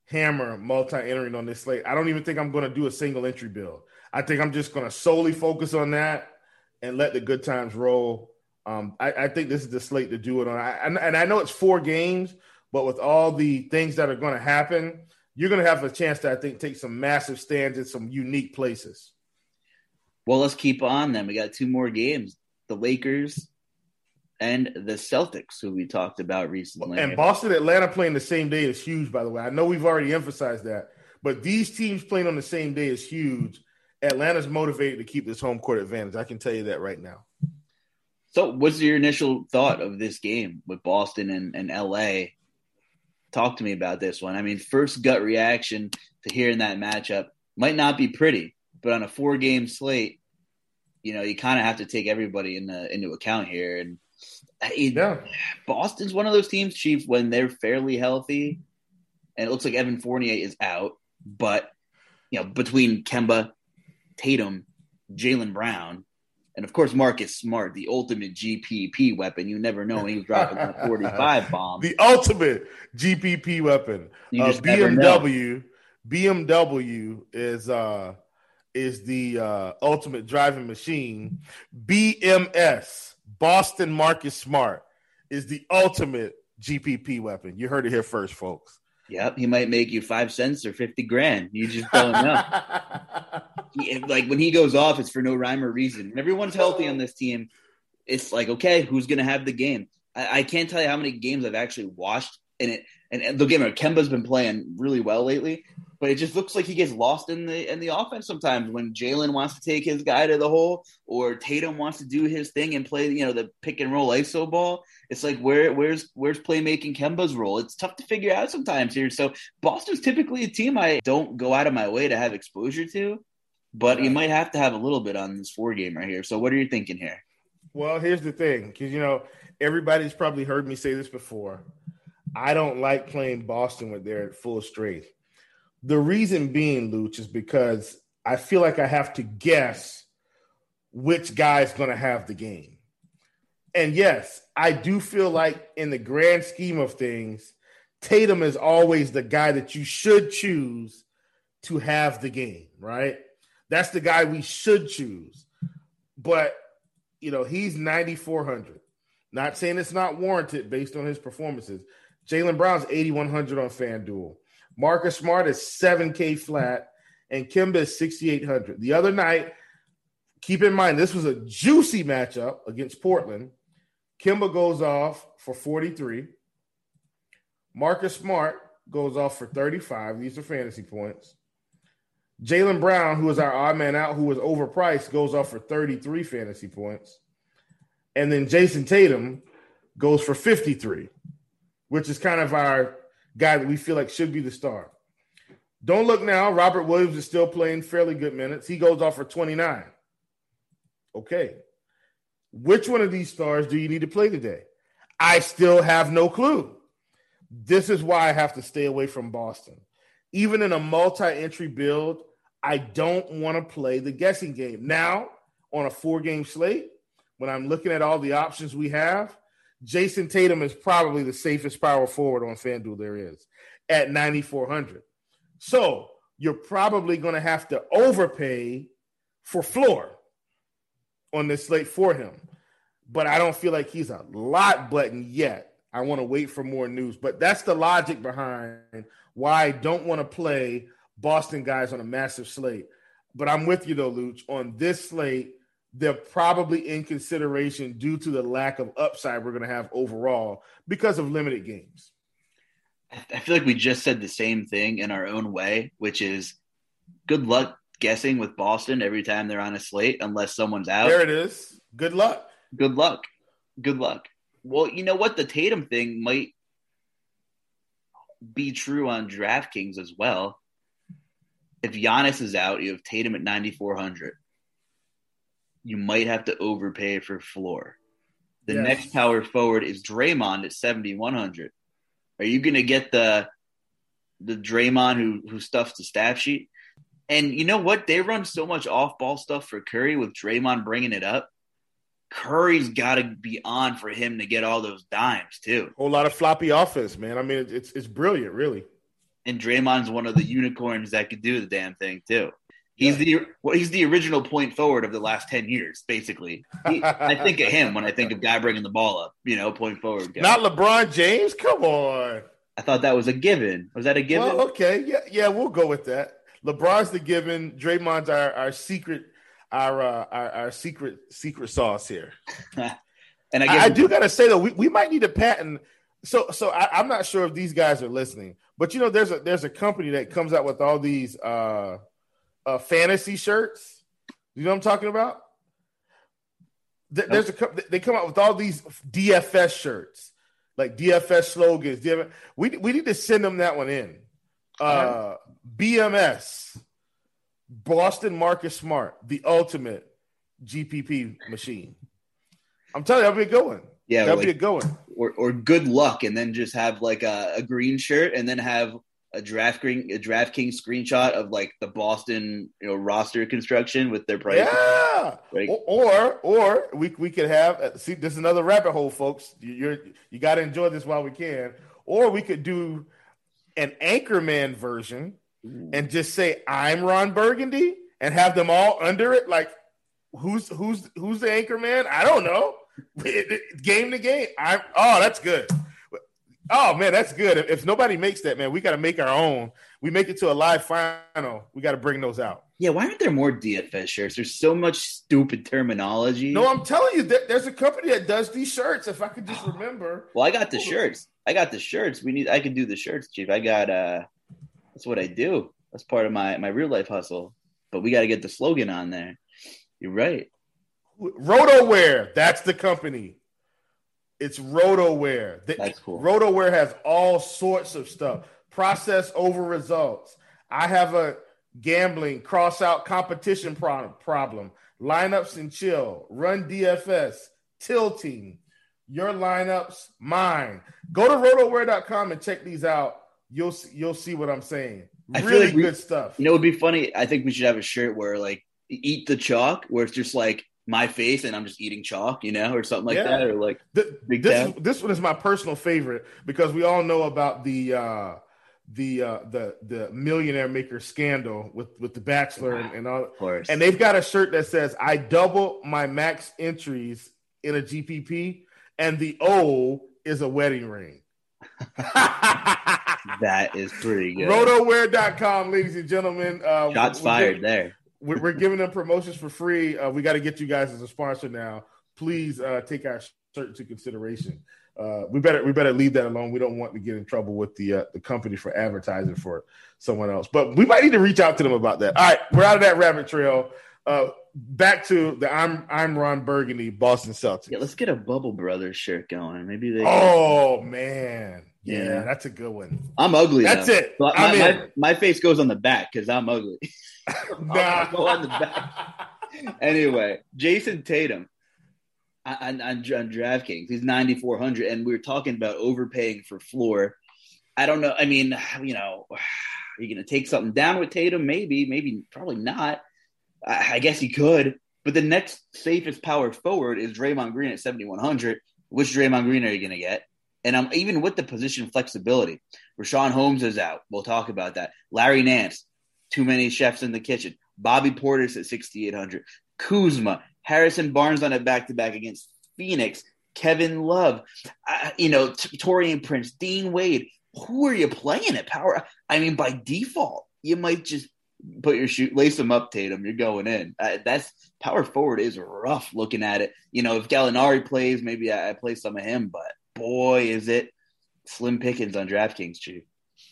hammer multi-entering on this slate. I don't even think I'm going to do a single entry build. I think I'm just going to solely focus on that and let the good times roll. Um, I, I, think this is the slate to do it on. I, and, and I know it's four games, but with all the things that are going to happen, you're going to have a chance to, I think, take some massive stands in some unique places. Well, let's keep on then. We got two more games. The Lakers and the Celtics, who we talked about recently. And Boston, Atlanta playing the same day is huge, by the way. I know we've already emphasized that, but these teams playing on the same day is huge. Atlanta's motivated to keep this home court advantage. I can tell you that right now. So, what's your initial thought of this game with Boston and, and LA? Talk to me about this one. I mean, first gut reaction to hearing that matchup might not be pretty, but on a four game slate, you know, you kind of have to take everybody in the, into account here. And it, yeah. Boston's one of those teams, Chief, when they're fairly healthy, and it looks like Evan Fournier is out, but you know, between Kemba, Tatum, Jaylen Brown, and of course Marcus Smart, the ultimate GPP weapon. You never know when he's dropping a 45 bomb. The ultimate GPP weapon. Uh, BMW BMW is uh is the uh ultimate driving machine. BMS Boston Marcus Smart is the ultimate GPP weapon. You heard it here first, folks. Yep, he might make you five cents or fifty grand. You just don't know. he, like when he goes off, it's for no rhyme or reason. When everyone's healthy on this team, it's like okay, who's going to have the game? I, I, can't tell you how many games I've actually watched, and it and, and the game. Kemba's been playing really well lately, but it just looks like he gets lost in the in the offense sometimes when Jaylen wants to take his guy to the hole or Tatum wants to do his thing and play you know the pick and roll ISO ball. It's like where where's where's playmaking Kemba's role? It's tough to figure out sometimes here. So Boston's typically a team I don't go out of my way to have exposure to, but you might have to have a little bit on this four game right here. So what are you thinking here? Well, here's the thing, because you know everybody's probably heard me say this before. I don't like playing Boston with their full strength the reason being, Luch, is because I feel like I have to guess which guy's going to have the game. And yes, I do feel like in the grand scheme of things, Tatum is always the guy that you should choose to have the game, right? That's the guy we should choose. But, you know, he's 9,400. Not saying it's not warranted based on his performances. Jaylen Brown's 8,100 on FanDuel. Marcus Smart is 7K flat, and Kemba is 6,800. The other night, keep in mind, this was a juicy matchup against Portland. Kemba goes off for 43. Marcus Smart goes off for 35. These are fantasy points. Jaylen Brown, who is our odd man out, who was overpriced, goes off for 33 fantasy points. And then Jayson Tatum goes for 53, which is kind of our guy that we feel like should be the star. Don't look now. Robert Williams is still playing fairly good minutes. He goes off for 29. Okay. Which one of these stars do you need to play today? I still have no clue. This is why I have to stay away from Boston. Even in a multi entry build, I don't want to play the guessing game. Now, on a four game slate, when I'm looking at all the options we have, Jayson Tatum is probably the safest power forward on FanDuel there is at 9,400. So you're probably going to have to overpay for floor on this slate for him. but I don't feel like he's a lot button yet. I want to wait for more news, but that's the logic behind why I don't want to play Boston guys on a massive slate. But I'm with you though, Luch. On this slate, they're probably in consideration due to the lack of upside we're going to have overall because of limited games. I feel like we just said the same thing in our own way, which is good luck guessing with Boston every time they're on a slate unless someone's out. There it is. Good luck. Good luck. Good luck. Well, you know what? The Tatum thing might be true on DraftKings as well. If Giannis is out, you have Tatum at 9,400. You might have to overpay for floor. The yes. next power forward is Draymond at 7,100. Are you going to get the the Draymond who who stuffs the stat sheet? And you know what? They run so much off ball stuff for Curry with Draymond bringing it up. Curry's got to be on for him to get all those dimes too. A whole lot of floppy offense, man. I mean, it's it's brilliant, really. And Draymond's one of the unicorns that could do the damn thing too. He's the well, he's the original point forward of the last ten years, basically. He, I think of him when I think of guy bringing the ball up. You know, point forward. Guy. Not LeBron James. Come on. I thought that was a given. Was that a given? Well, okay, yeah, yeah, we'll go with that. LeBron's the given. Draymond's our, our secret, our, uh, our our secret secret sauce here. and I, I, I, do gotta say though, we, we might need a patent. So so I, am not sure if these guys are listening, but you know, there's a there's a company that comes out with all these uh uh, fantasy shirts. You know what I'm talking about? There's a couple, they come out with all these DFS shirts, like DFS slogans. DFS. We we need to send them that one in. Uh, BMS, Boston Marcus Smart, the ultimate GPP machine. I'm telling you, that'll be a good one. Yeah, that'll like, be a good one. Or, or good luck, and then just have like a, a green shirt, and then have a draft DraftKings a DraftKings screenshot of like the Boston you know roster construction with their price. Yeah. Like, or or we we could have uh, see this is another rabbit hole, folks. You're you got to enjoy this while we can. Or we could do an Anchorman version Ooh. and just say I'm Ron Burgundy and have them all under it. Like who's who's who's the Anchorman? I don't know. game to game. I'm oh that's good. Oh man, that's good. If, nobody makes that, man, we got to make our own. We make it to a live final. We got to bring those out. Yeah, why aren't there more DFS shirts? There's so much stupid terminology. No, I'm telling you, there's a company that does these shirts. If I could just remember. well, I got the shirts. I got the shirts. We need. I can do the shirts, Chief. I got. uh That's what I do. That's part of my my real life hustle. But we got to get the slogan on there. You're right. RotoWear. That's the company. It's RotoWear. That's cool. RotoWear has all sorts of stuff. Process over results. I have a gambling cross out competition problem. problem. Lineups and chill. Run DFS. Tilting. Your lineups, mine. Go to rotowear.com and check these out. You'll you'll see what I'm saying. Really like we, good stuff. You know, it would be funny. I think we should have a shirt where like eat the chalk, where it's just like my face and I'm just eating chalk, you know, or something like yeah. that, or like the, this. Is, this one is my personal favorite because we all know about the uh, the uh, the the millionaire maker scandal with with the Bachelor and, and all. And they've got a shirt that says, "I double my max entries in a GPP," and the O is a wedding ring. that is pretty good. Rotowear.com, ladies and gentlemen. Uh, Shots fired there we're, we're, giving them promotions for free. Uh, we got to get you guys as a sponsor now. Please uh, take our shirt into consideration. Uh, we better we better leave that alone. We don't want to get in trouble with the uh, the company for advertising for someone else. But we might need to reach out to them about that. All right, we're out of that rabbit trail. Uh, back to the I'm I'm Ron Burgundy Boston Celtics. Yeah, let's get a Bubble Brothers shirt going. Maybe they. Oh man, yeah, yeah, that's a good one. I'm ugly. That's though. it. my, my, my, face goes on the back because I'm ugly. nah. go on the back. anyway, Jayson Tatum on, on, on DraftKings, he's 9,400, and we are talking about overpaying for floor. I don't know. I mean, you know, are you going to take something down with Tatum? Maybe, maybe, probably not. I, I guess he could. But the next safest power forward is Draymond Green at 7,100. Which Draymond Green are you going to get? And I'm even with the position flexibility. Richaun Holmes is out. We'll talk about that. Larry Nance, too many chefs in the kitchen. Bobby Portis at 6,800. Kuzma, Harrison Barnes on a back to back against Phoenix, Kevin Love, uh, you know, T- Taurean Prince, Dean Wade. Who are you playing at power? I mean, by default, you might just put your shoe, lace them up, Tatum. You're going in. That's power forward is rough looking at it. You know, if Gallinari plays, maybe I, I play some of him, but boy, is it slim pickings on DraftKings, Chief.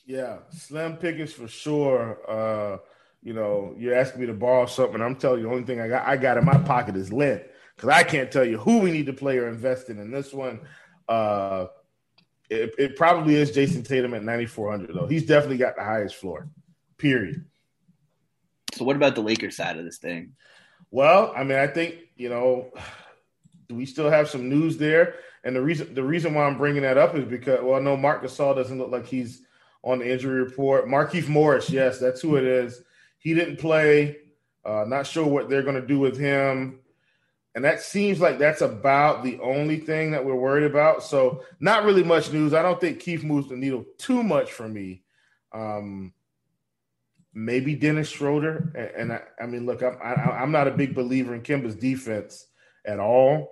Yeah, slim pickings for sure. Uh, you know, you're asking me to borrow something. I'm telling you, the only thing I got I got in my pocket is lint because I can't tell you who we need to play or invest in in this one. Uh, it, it probably is Jayson Tatum at 9,400 though. He's definitely got the highest floor. Period. So, what about the Lakers side of this thing? Well, I mean, I think you know, do we still have some news there, and the reason the reason why I'm bringing that up is because well, I no, Marc Gasol doesn't look like he's on the injury report. Markieff Morris, yes, that's who it is. He didn't play. Uh, not sure what they're going to do with him. And that seems like that's about the only thing that we're worried about. So, not really much news. I don't think Keith moves the needle too much for me. Um, maybe Dennis Schroeder. And, and I, I, mean, look, I'm, I, am not a big believer in Kemba's defense at all.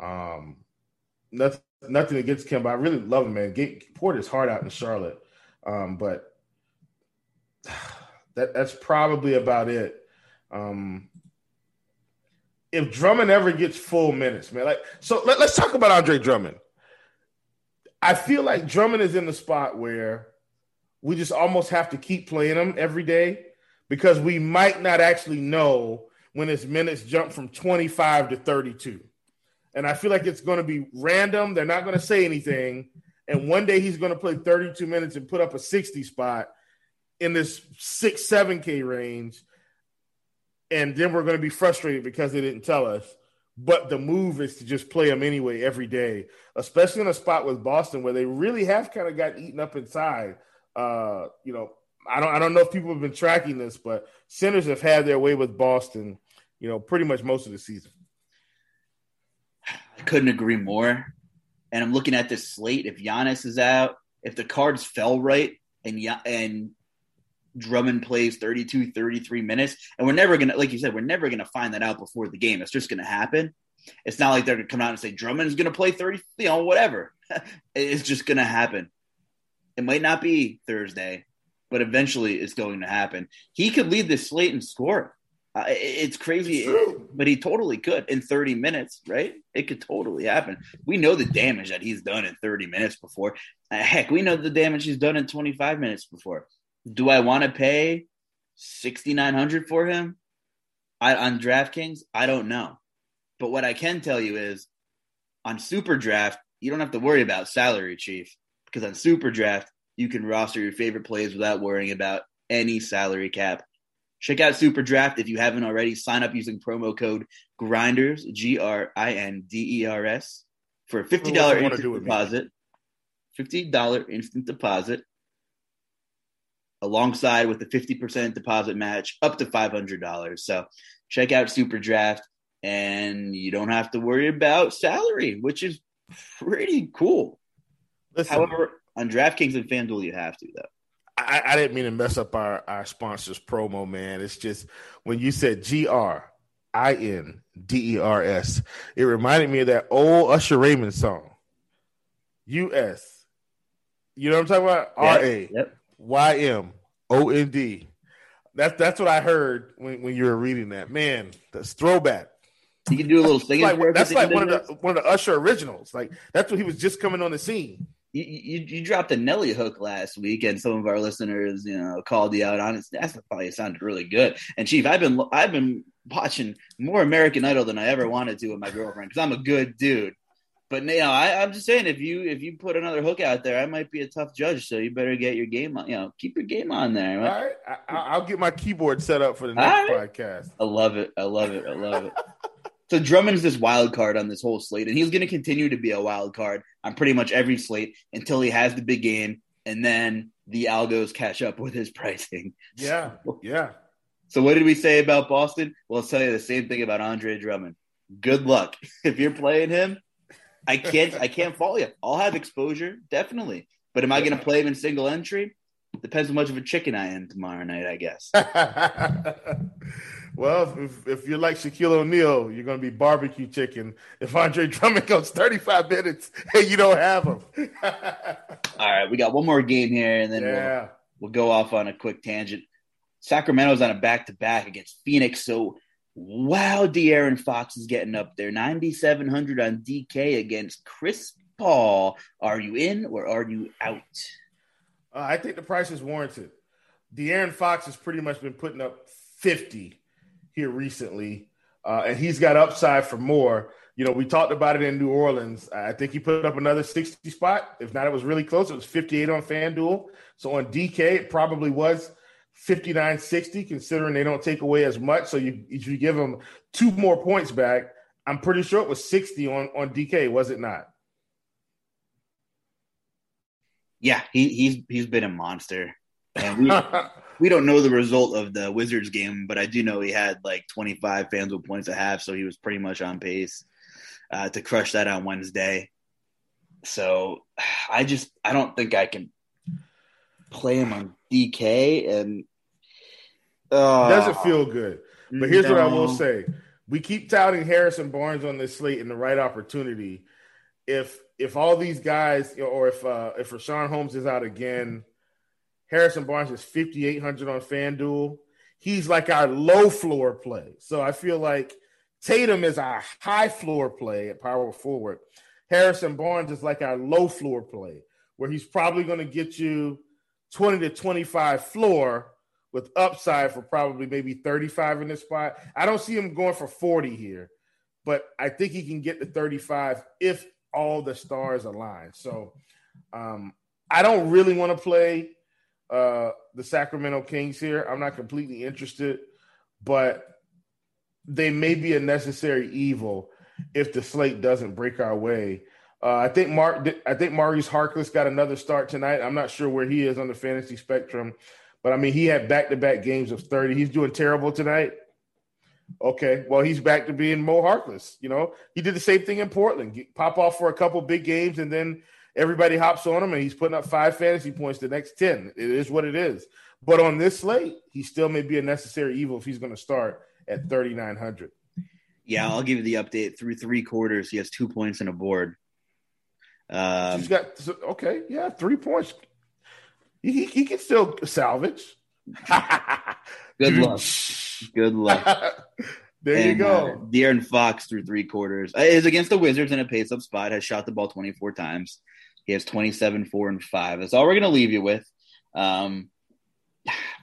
Um, nothing, nothing against Kimba. I really love him, man. Get, poured his heart out in Charlotte. Um, but that that's probably about it. Um, if Drummond ever gets full minutes, man, like so, let, let's talk about Andre Drummond. I feel like Drummond is in the spot where we just almost have to keep playing them every day because we might not actually know when his minutes jump from 25 to 32. And I feel like it's going to be random. They're not going to say anything. And one day he's going to play 32 minutes and put up a 60 spot in this six, seven K range. And then we're going to be frustrated because they didn't tell us. But the move is to just play him anyway every day, especially in a spot with Boston where they really have kind of got eaten up inside. Uh, you know, I don't I don't know if people have been tracking this, but centers have had their way with Boston, you know, pretty much most of the season. I couldn't agree more. And I'm looking at this slate. If Giannis is out, if the cards fell right, and and Drummond plays 32, 33 minutes. And we're never to, like you said, we're never to find that out before the game. It's just to happen. It's not like they're to come out and say Drummond's to play 30, you know, whatever. it's just to happen. It might not be Thursday, but eventually it's going to happen. He could lead this slate and score. Uh, it's crazy, it, but he totally could in 30 minutes, right? It could totally happen. We know the damage that he's done in 30 minutes before. Uh, heck, we know the damage he's done in 25 minutes before. Do I want to pay sixty nine hundred for him? I, on DraftKings, I don't know. But what I can tell you is on Super Draft, you don't have to worry about salary, Chief, because on Super Draft, you can roster your favorite plays without worrying about any salary cap. Check out Super Draft if you haven't already. Sign up using promo code Grinders G R I N D E R S for a fifty dollar instant deposit. Fifty dollar instant deposit alongside with the 50% deposit match up to $500. So check out Super Draft and you don't have to worry about salary, which is pretty cool. Listen, However, on DraftKings and FanDuel, you have to, though. I, I, didn't mean to mess up our, our sponsors promo, man. It's just when you said G R I N D E R S, it reminded me of that old Usher Raymond song. U S. You know what I'm talking about? R A. Y M O N D. That's that's what I heard when, when you were reading that. Man, that's throwback. You can do a little singing. That's like, that's like one of the one of the Usher originals. Like that's when he was just coming on the scene. You, you, you dropped a Nelly hook last week, and some of our listeners, you know, called you out on it. That's probably sounded really good. And Chief, I've been I've been watching more American Idol than I ever wanted to with my girlfriend because I'm a good dude. But you know, I, am just saying, if you if you put another hook out there, I might be a tough judge. So you better get your game on. You know, keep your game on there. All right, I, will get my keyboard set up for the next right. podcast. I love it. I love it. I love it. so Drummond's this wild card on this whole slate, and he's going to continue to be a wild card on pretty much every slate until he has the big game, and then the algos catch up with his pricing. Yeah, yeah. So what did we say about Boston? Well, I'll tell you the same thing about Andre Drummond. Good luck if you're playing him I can't I can't follow you. I'll have exposure, definitely. But am I going to play him in single entry? Depends how much of a chicken I am tomorrow night, I guess. Well, if, if you're like Shaquille O'Neal, you're going to be barbecue chicken. If Andre Drummond goes 35 minutes and you don't have him. All right, we got one more game here, and then yeah. we'll, we'll go off on a quick tangent. Sacramento's on a back to back against Phoenix, so wow, De'Aaron Fox is getting up there. 9,700 on DK against Chris Paul. Are you in or are you out? Uh, I think the price is warranted. De'Aaron Fox has pretty much been putting up 50 here recently, uh, and he's got upside for more. You know, we talked about it in New Orleans. I think he put up another 60 spot. If not, it was really close. It was 58 on FanDuel. So on DK, it probably was 59 60, considering they don't take away as much. So you, if you give them two more points back, I'm pretty sure it was 60 on, on DK, was it not? Yeah, he, he's he's been a monster. And we, we don't know the result of the Wizards game, but I do know he had like 25 FanDuel points a half, so he was pretty much on pace uh, to crush that on Wednesday. So I just I don't think I can play him on DK, and uh, doesn't feel good. But here's no. what I will say: we keep touting Harrison Barnes on this slate in the right opportunity. If if all these guys, or if uh, if Richaun Holmes is out again Harrison Barnes is 5,800 on FanDuel. He's like our low floor play. So I feel like Tatum is our high floor play at power forward. Harrison Barnes is like our low floor play, where he's probably going to get you 20 to 25 floor with upside for probably maybe 35 in this spot. I don't see him going for 40 here, but I think he can get to 35 if all the stars align. So um, I don't really want to play uh, the Sacramento Kings here. I'm not completely interested, but they may be a necessary evil if the slate doesn't break our way. Uh, I think Mark. I think Maurice Harkless got another start tonight. I'm not sure where he is on the fantasy spectrum, but I mean he had back-to-back games of 30. He's doing terrible tonight. Okay, well he's back to being Mo Harkless. You know he did the same thing in Portland. Pop off for a couple big games and then everybody hops on him and he's putting up five fantasy points the next 10. It is what it is. But on this slate, he still may be a necessary evil if he's going to start at 3,900. Yeah, I'll give you the update. Through three quarters, he has two points and a board. Um, he's got, okay, yeah, three points. He, he, he can still salvage. Good luck. Good luck. there and, you go. Uh, De'Aaron Fox through three quarters uh, is against the Wizards in a pace up spot, has shot the ball 24 times. He has 27, 4, and 5. That's all we're going to leave you with. Um,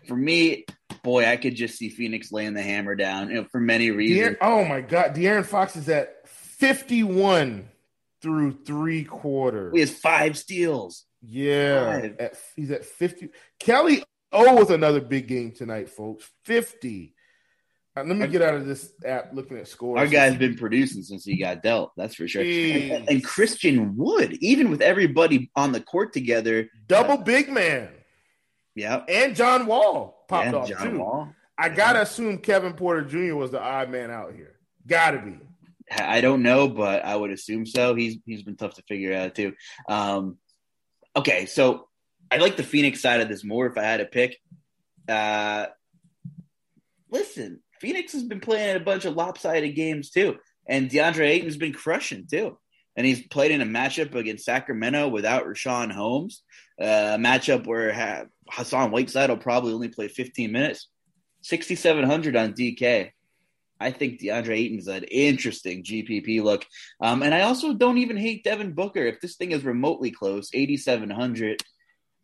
for me, boy, I could just see Phoenix laying the hammer down you know, for many reasons. oh, my God. De'Aaron Fox is at 51 through three quarters. He has five steals. Yeah. At, he's at 50. Kelly O with another big game tonight, folks. 50. Uh, let me get out of this app looking at scores. Our guy's been producing since he got dealt. That's for sure. And, and, Christian Wood, even with everybody on the court together, double uh, big man. Yeah, and John Wall popped yeah, off John too. Wall. I yeah. gotta assume Kevin Porter Jr. was the odd man out here. Gotta be. I don't know, but I would assume so. He's he's been tough to figure out too. Um, okay, so I like the Phoenix side of this more if I had to pick. Uh, listen, Phoenix has been playing a bunch of lopsided games too, and DeAndre Ayton's been crushing too. And he's played in a matchup against Sacramento without Richaun Holmes, uh, a matchup where Hassan Whiteside will probably only play 15 minutes. 6,700 on DK. I think DeAndre Ayton's an interesting GPP look. Um, and I also don't even hate Devin Booker. If this thing is remotely close, 8,700.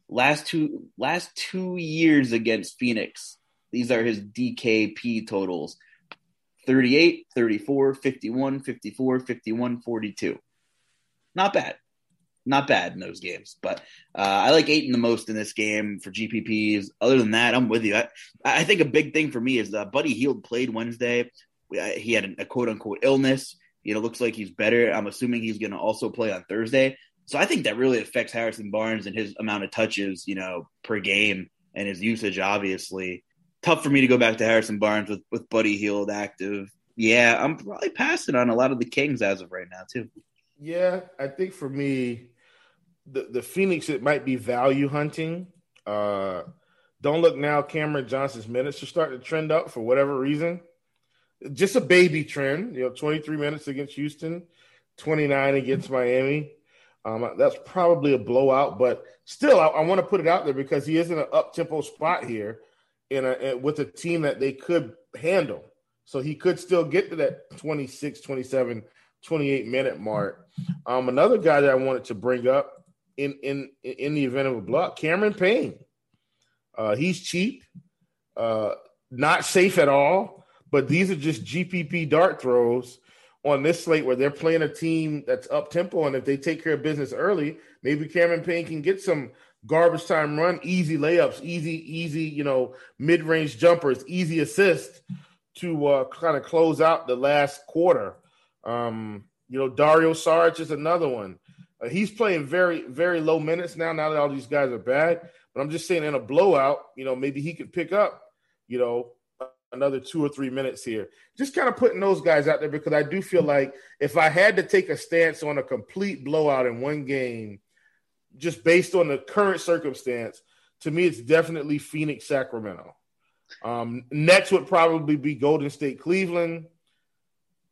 Last two last two years against Phoenix, these are his DKP totals 38, 34, 51, 54, 51, 42. Not bad. Not bad in those games. But uh, I like Ayton the most in this game for GPPs. Other than that, I'm with you. I, I think a big thing for me is that Buddy Hield played Wednesday. He had a quote unquote illness. You know, looks like he's better. I'm assuming he's going to also play on Thursday. So I think that really affects Harrison Barnes and his amount of touches, you know, per game and his usage, obviously tough for me to go back to Harrison Barnes with, with Buddy Hield active. Yeah, I'm probably passing on a lot of the Kings as of right now too. Yeah, I think for me, the the Phoenix it might be value hunting. Uh, don't look now. Cameron Johnson's minutes are starting to trend up for whatever reason. just a baby trend. You know, 23 minutes against Houston, 29 against Miami. Um, that's probably a blowout, but still, I, I want to put it out there because he is in an up tempo spot here, in a with a team that they could handle. So he could still get to that 26, 27, 28 minute mark. Um, another guy that I wanted to bring up in in in the event of a block, Cameron Payne. Uh, he's cheap, uh, not safe at all. But these are just GPP dart throws on this slate where they're playing a team that's up tempo, and if they take care of business early, maybe Cameron Payne can get some garbage time run, easy layups, easy, easy, you know, mid range jumpers, easy assist to uh, kind of close out the last quarter. Um, you know, Dario Saric is another one. Uh, he's playing very, very low minutes now. Now that all these guys are bad, but I'm just saying in a blowout, you know, maybe he could pick up, you know, another two or three minutes here. Just kind of putting those guys out there because I do feel like if I had to take a stance on a complete blowout in one game, just based on the current circumstance, to me, it's definitely Phoenix, Sacramento. Um, next would probably be Golden State, Cleveland.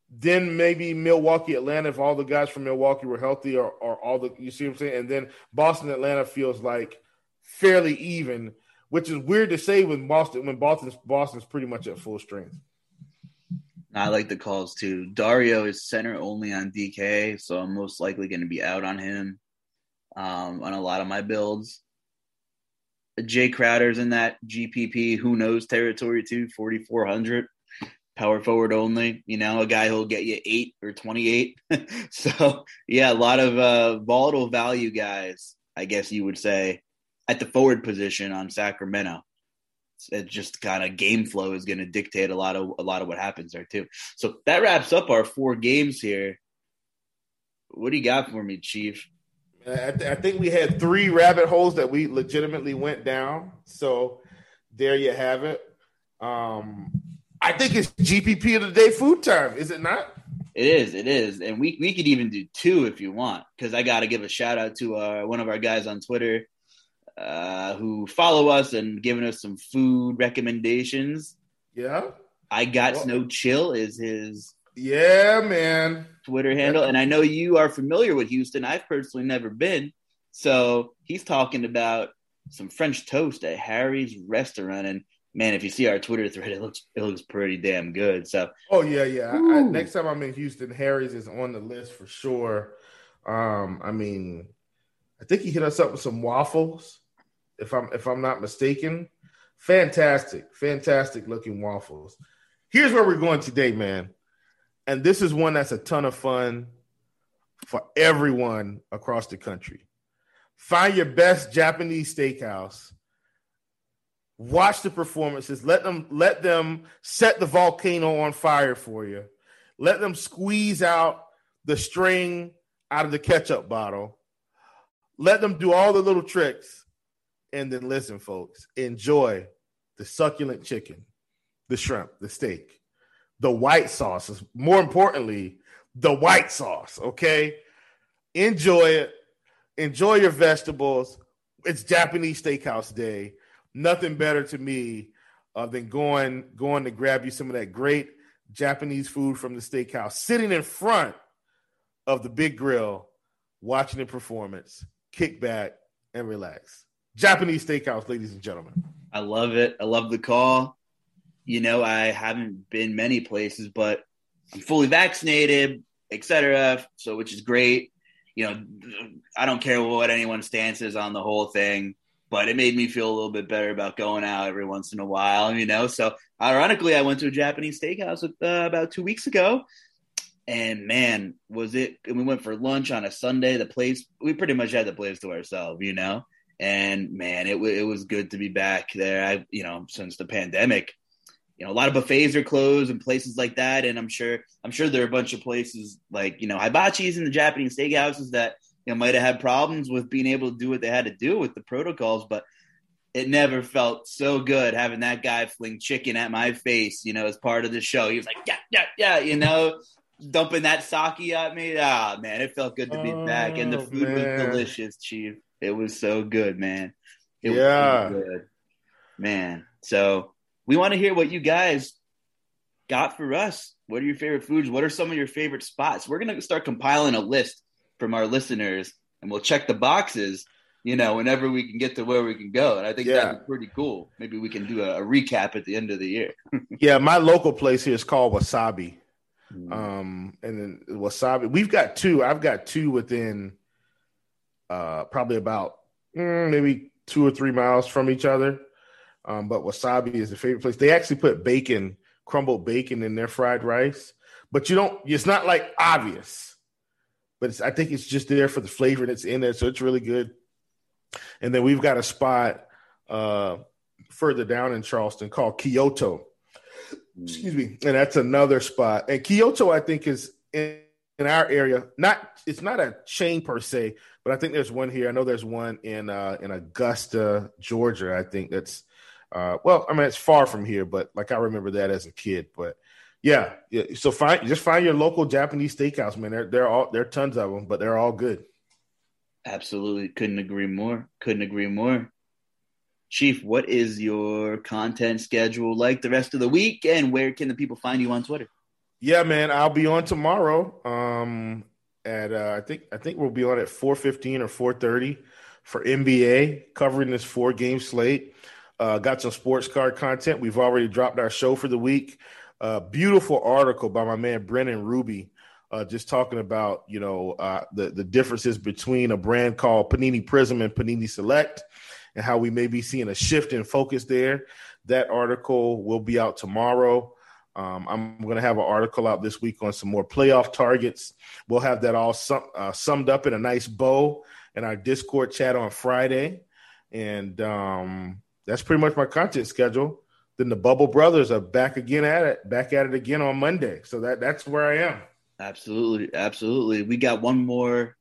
Then maybe Milwaukee, Atlanta, if all the guys from Milwaukee were healthy, or, or all the you see what I'm saying. And then Boston, Atlanta feels like fairly even which is weird to say when Boston when Boston's Boston's pretty much at full strength. I like the calls too. Dario is center only on DK, so I'm most likely going to be out on him um, on a lot of my builds. Jay Crowder's in that GPP who knows territory too, 4,400 power forward only. You know, a guy who'll get you eight or 28. so yeah, a lot of uh, volatile value guys, I guess you would say, at the forward position on Sacramento. It just kind of game flow is going to dictate a lot of a lot of what happens there too. So that wraps up our four games here. What do you got for me, Chief? I, th- I think we had three rabbit holes that we legitimately went down. So there you have it. Um, I think it's GPP of the day food time, is it not? It is, it is, and we we could even do two if you want, because I got to give a shout out to uh, one of our guys on Twitter, uh, who follow us and giving us some food recommendations. Yeah. I got well, Snow Chill is his yeah, man. Twitter handle. And I know you are familiar with Houston. I've personally never been. So he's talking about some French toast at Harry's restaurant. And man, if you see our Twitter thread, it looks it looks pretty damn good. So Oh yeah, yeah. I, next time I'm in Houston, Harry's is on the list for sure. Um, I mean, I think he hit us up with some waffles if I'm if I'm not mistaken. Fantastic, fantastic looking waffles. Here's where we're going today, man. And this is one that's a ton of fun for everyone across the country. Find your best Japanese steakhouse. Watch the performances. Let them let them set the volcano on fire for you. Let them squeeze out the string out of the ketchup bottle. Let them do all the little tricks and then listen, folks, enjoy the succulent chicken, the shrimp, the steak, the white sauce. Is More importantly, the white sauce. Okay, enjoy it. Enjoy your vegetables. It's Japanese Steakhouse Day. Nothing better to me uh, than going going to grab you some of that great Japanese food from the steakhouse, sitting in front of the big grill, watching the performance, kick back and relax. Japanese steakhouse, ladies and gentlemen. I love it. I love the call. You know, I haven't been many places, but I'm fully vaccinated, etc. So, which is great. You know, I don't care what anyone's stance is on the whole thing, but it made me feel a little bit better about going out every once in a while. You know, so ironically, I went to a Japanese steakhouse uh, about two weeks ago, and man, was it? And we went for lunch on a Sunday. The place we pretty much had the place to ourselves. You know and man, it it was good to be back there. I you know since the pandemic, you know a lot of buffets are closed and places like that, and I'm sure I'm sure there are a bunch of places like you know hibachis and the Japanese steakhouses that you know might have had problems with being able to do what they had to do with the protocols, but it never felt so good having that guy fling chicken at my face, you know, as part of the show. He was like, yeah, yeah, yeah, you know, dumping that sake at me. Ah, man, it felt good to be oh, back, and the oh, food man. was delicious, Chief. It was so good, man. It yeah. good. Man. So we want to hear what you guys got for us. What are your favorite foods? What are some of your favorite spots? We're gonna start compiling a list from our listeners, and we'll check the boxes. You know, whenever we can get to where we can go, and I think Yeah. that'd be pretty cool. Maybe we can do a, a recap at the end of the year. Yeah, my local place here is called Wasabi. Mm. Um, and then Wasabi, we've got two. I've got two within uh probably about mm, maybe two or three miles from each other. Um, but Wasabi is a favorite place. They actually put bacon, crumbled bacon in their fried rice, but you don't. It's not like obvious, but I think it's just there for the flavor that's in there, so it's really good. And then we've got a spot uh further down in Charleston called Kyoto excuse me and that's another spot and kyoto i think is in, in our area not it's not a chain per se but i think there's one here i know there's one in uh in augusta georgia i think that's uh well i mean it's far from here but like i remember that as a kid but yeah, yeah so find just find your local japanese steakhouse man they're they're all there are tons of them but they're all good Absolutely. Couldn't agree more. Couldn't agree more. Chief, what is your content schedule like the rest of the week? And where can the people find you on Twitter? Yeah, man, I'll be on tomorrow. Um, at uh, I think I think we'll be on at four fifteen or four thirty for NBA covering this four game slate. Uh, got some sports card content. We've already dropped our show for the week. Uh, beautiful article by my man Brennan Ruby, uh, just talking about you know uh, the the differences between a brand called Panini Prism and Panini Select, and how we may be seeing a shift in focus there. That article will be out tomorrow. Um, I'm going to have an article out this week on some more playoff targets. We'll have that all sum, uh, summed up in a nice bow in our Discord chat on Friday. And um, that's pretty much my content schedule. Then the Bubble Brothers are back again at it, back at it again on Monday. So that that's where I am. Absolutely. Absolutely. We got one more.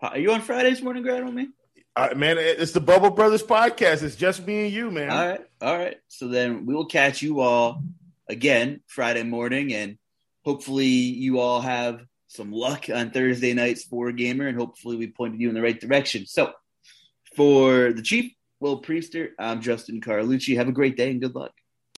Are you on Fridays morning grad with me? Uh, man, it's the Bubble Brothers podcast. It's just me and you, man. All right. All right. So then we will catch you all again Friday morning. And hopefully you all have some luck on Thursday night's four gamer. And hopefully we pointed you in the right direction. So for the Chief, Will Priester, I'm Justin Carlucci. Have a great day and good luck.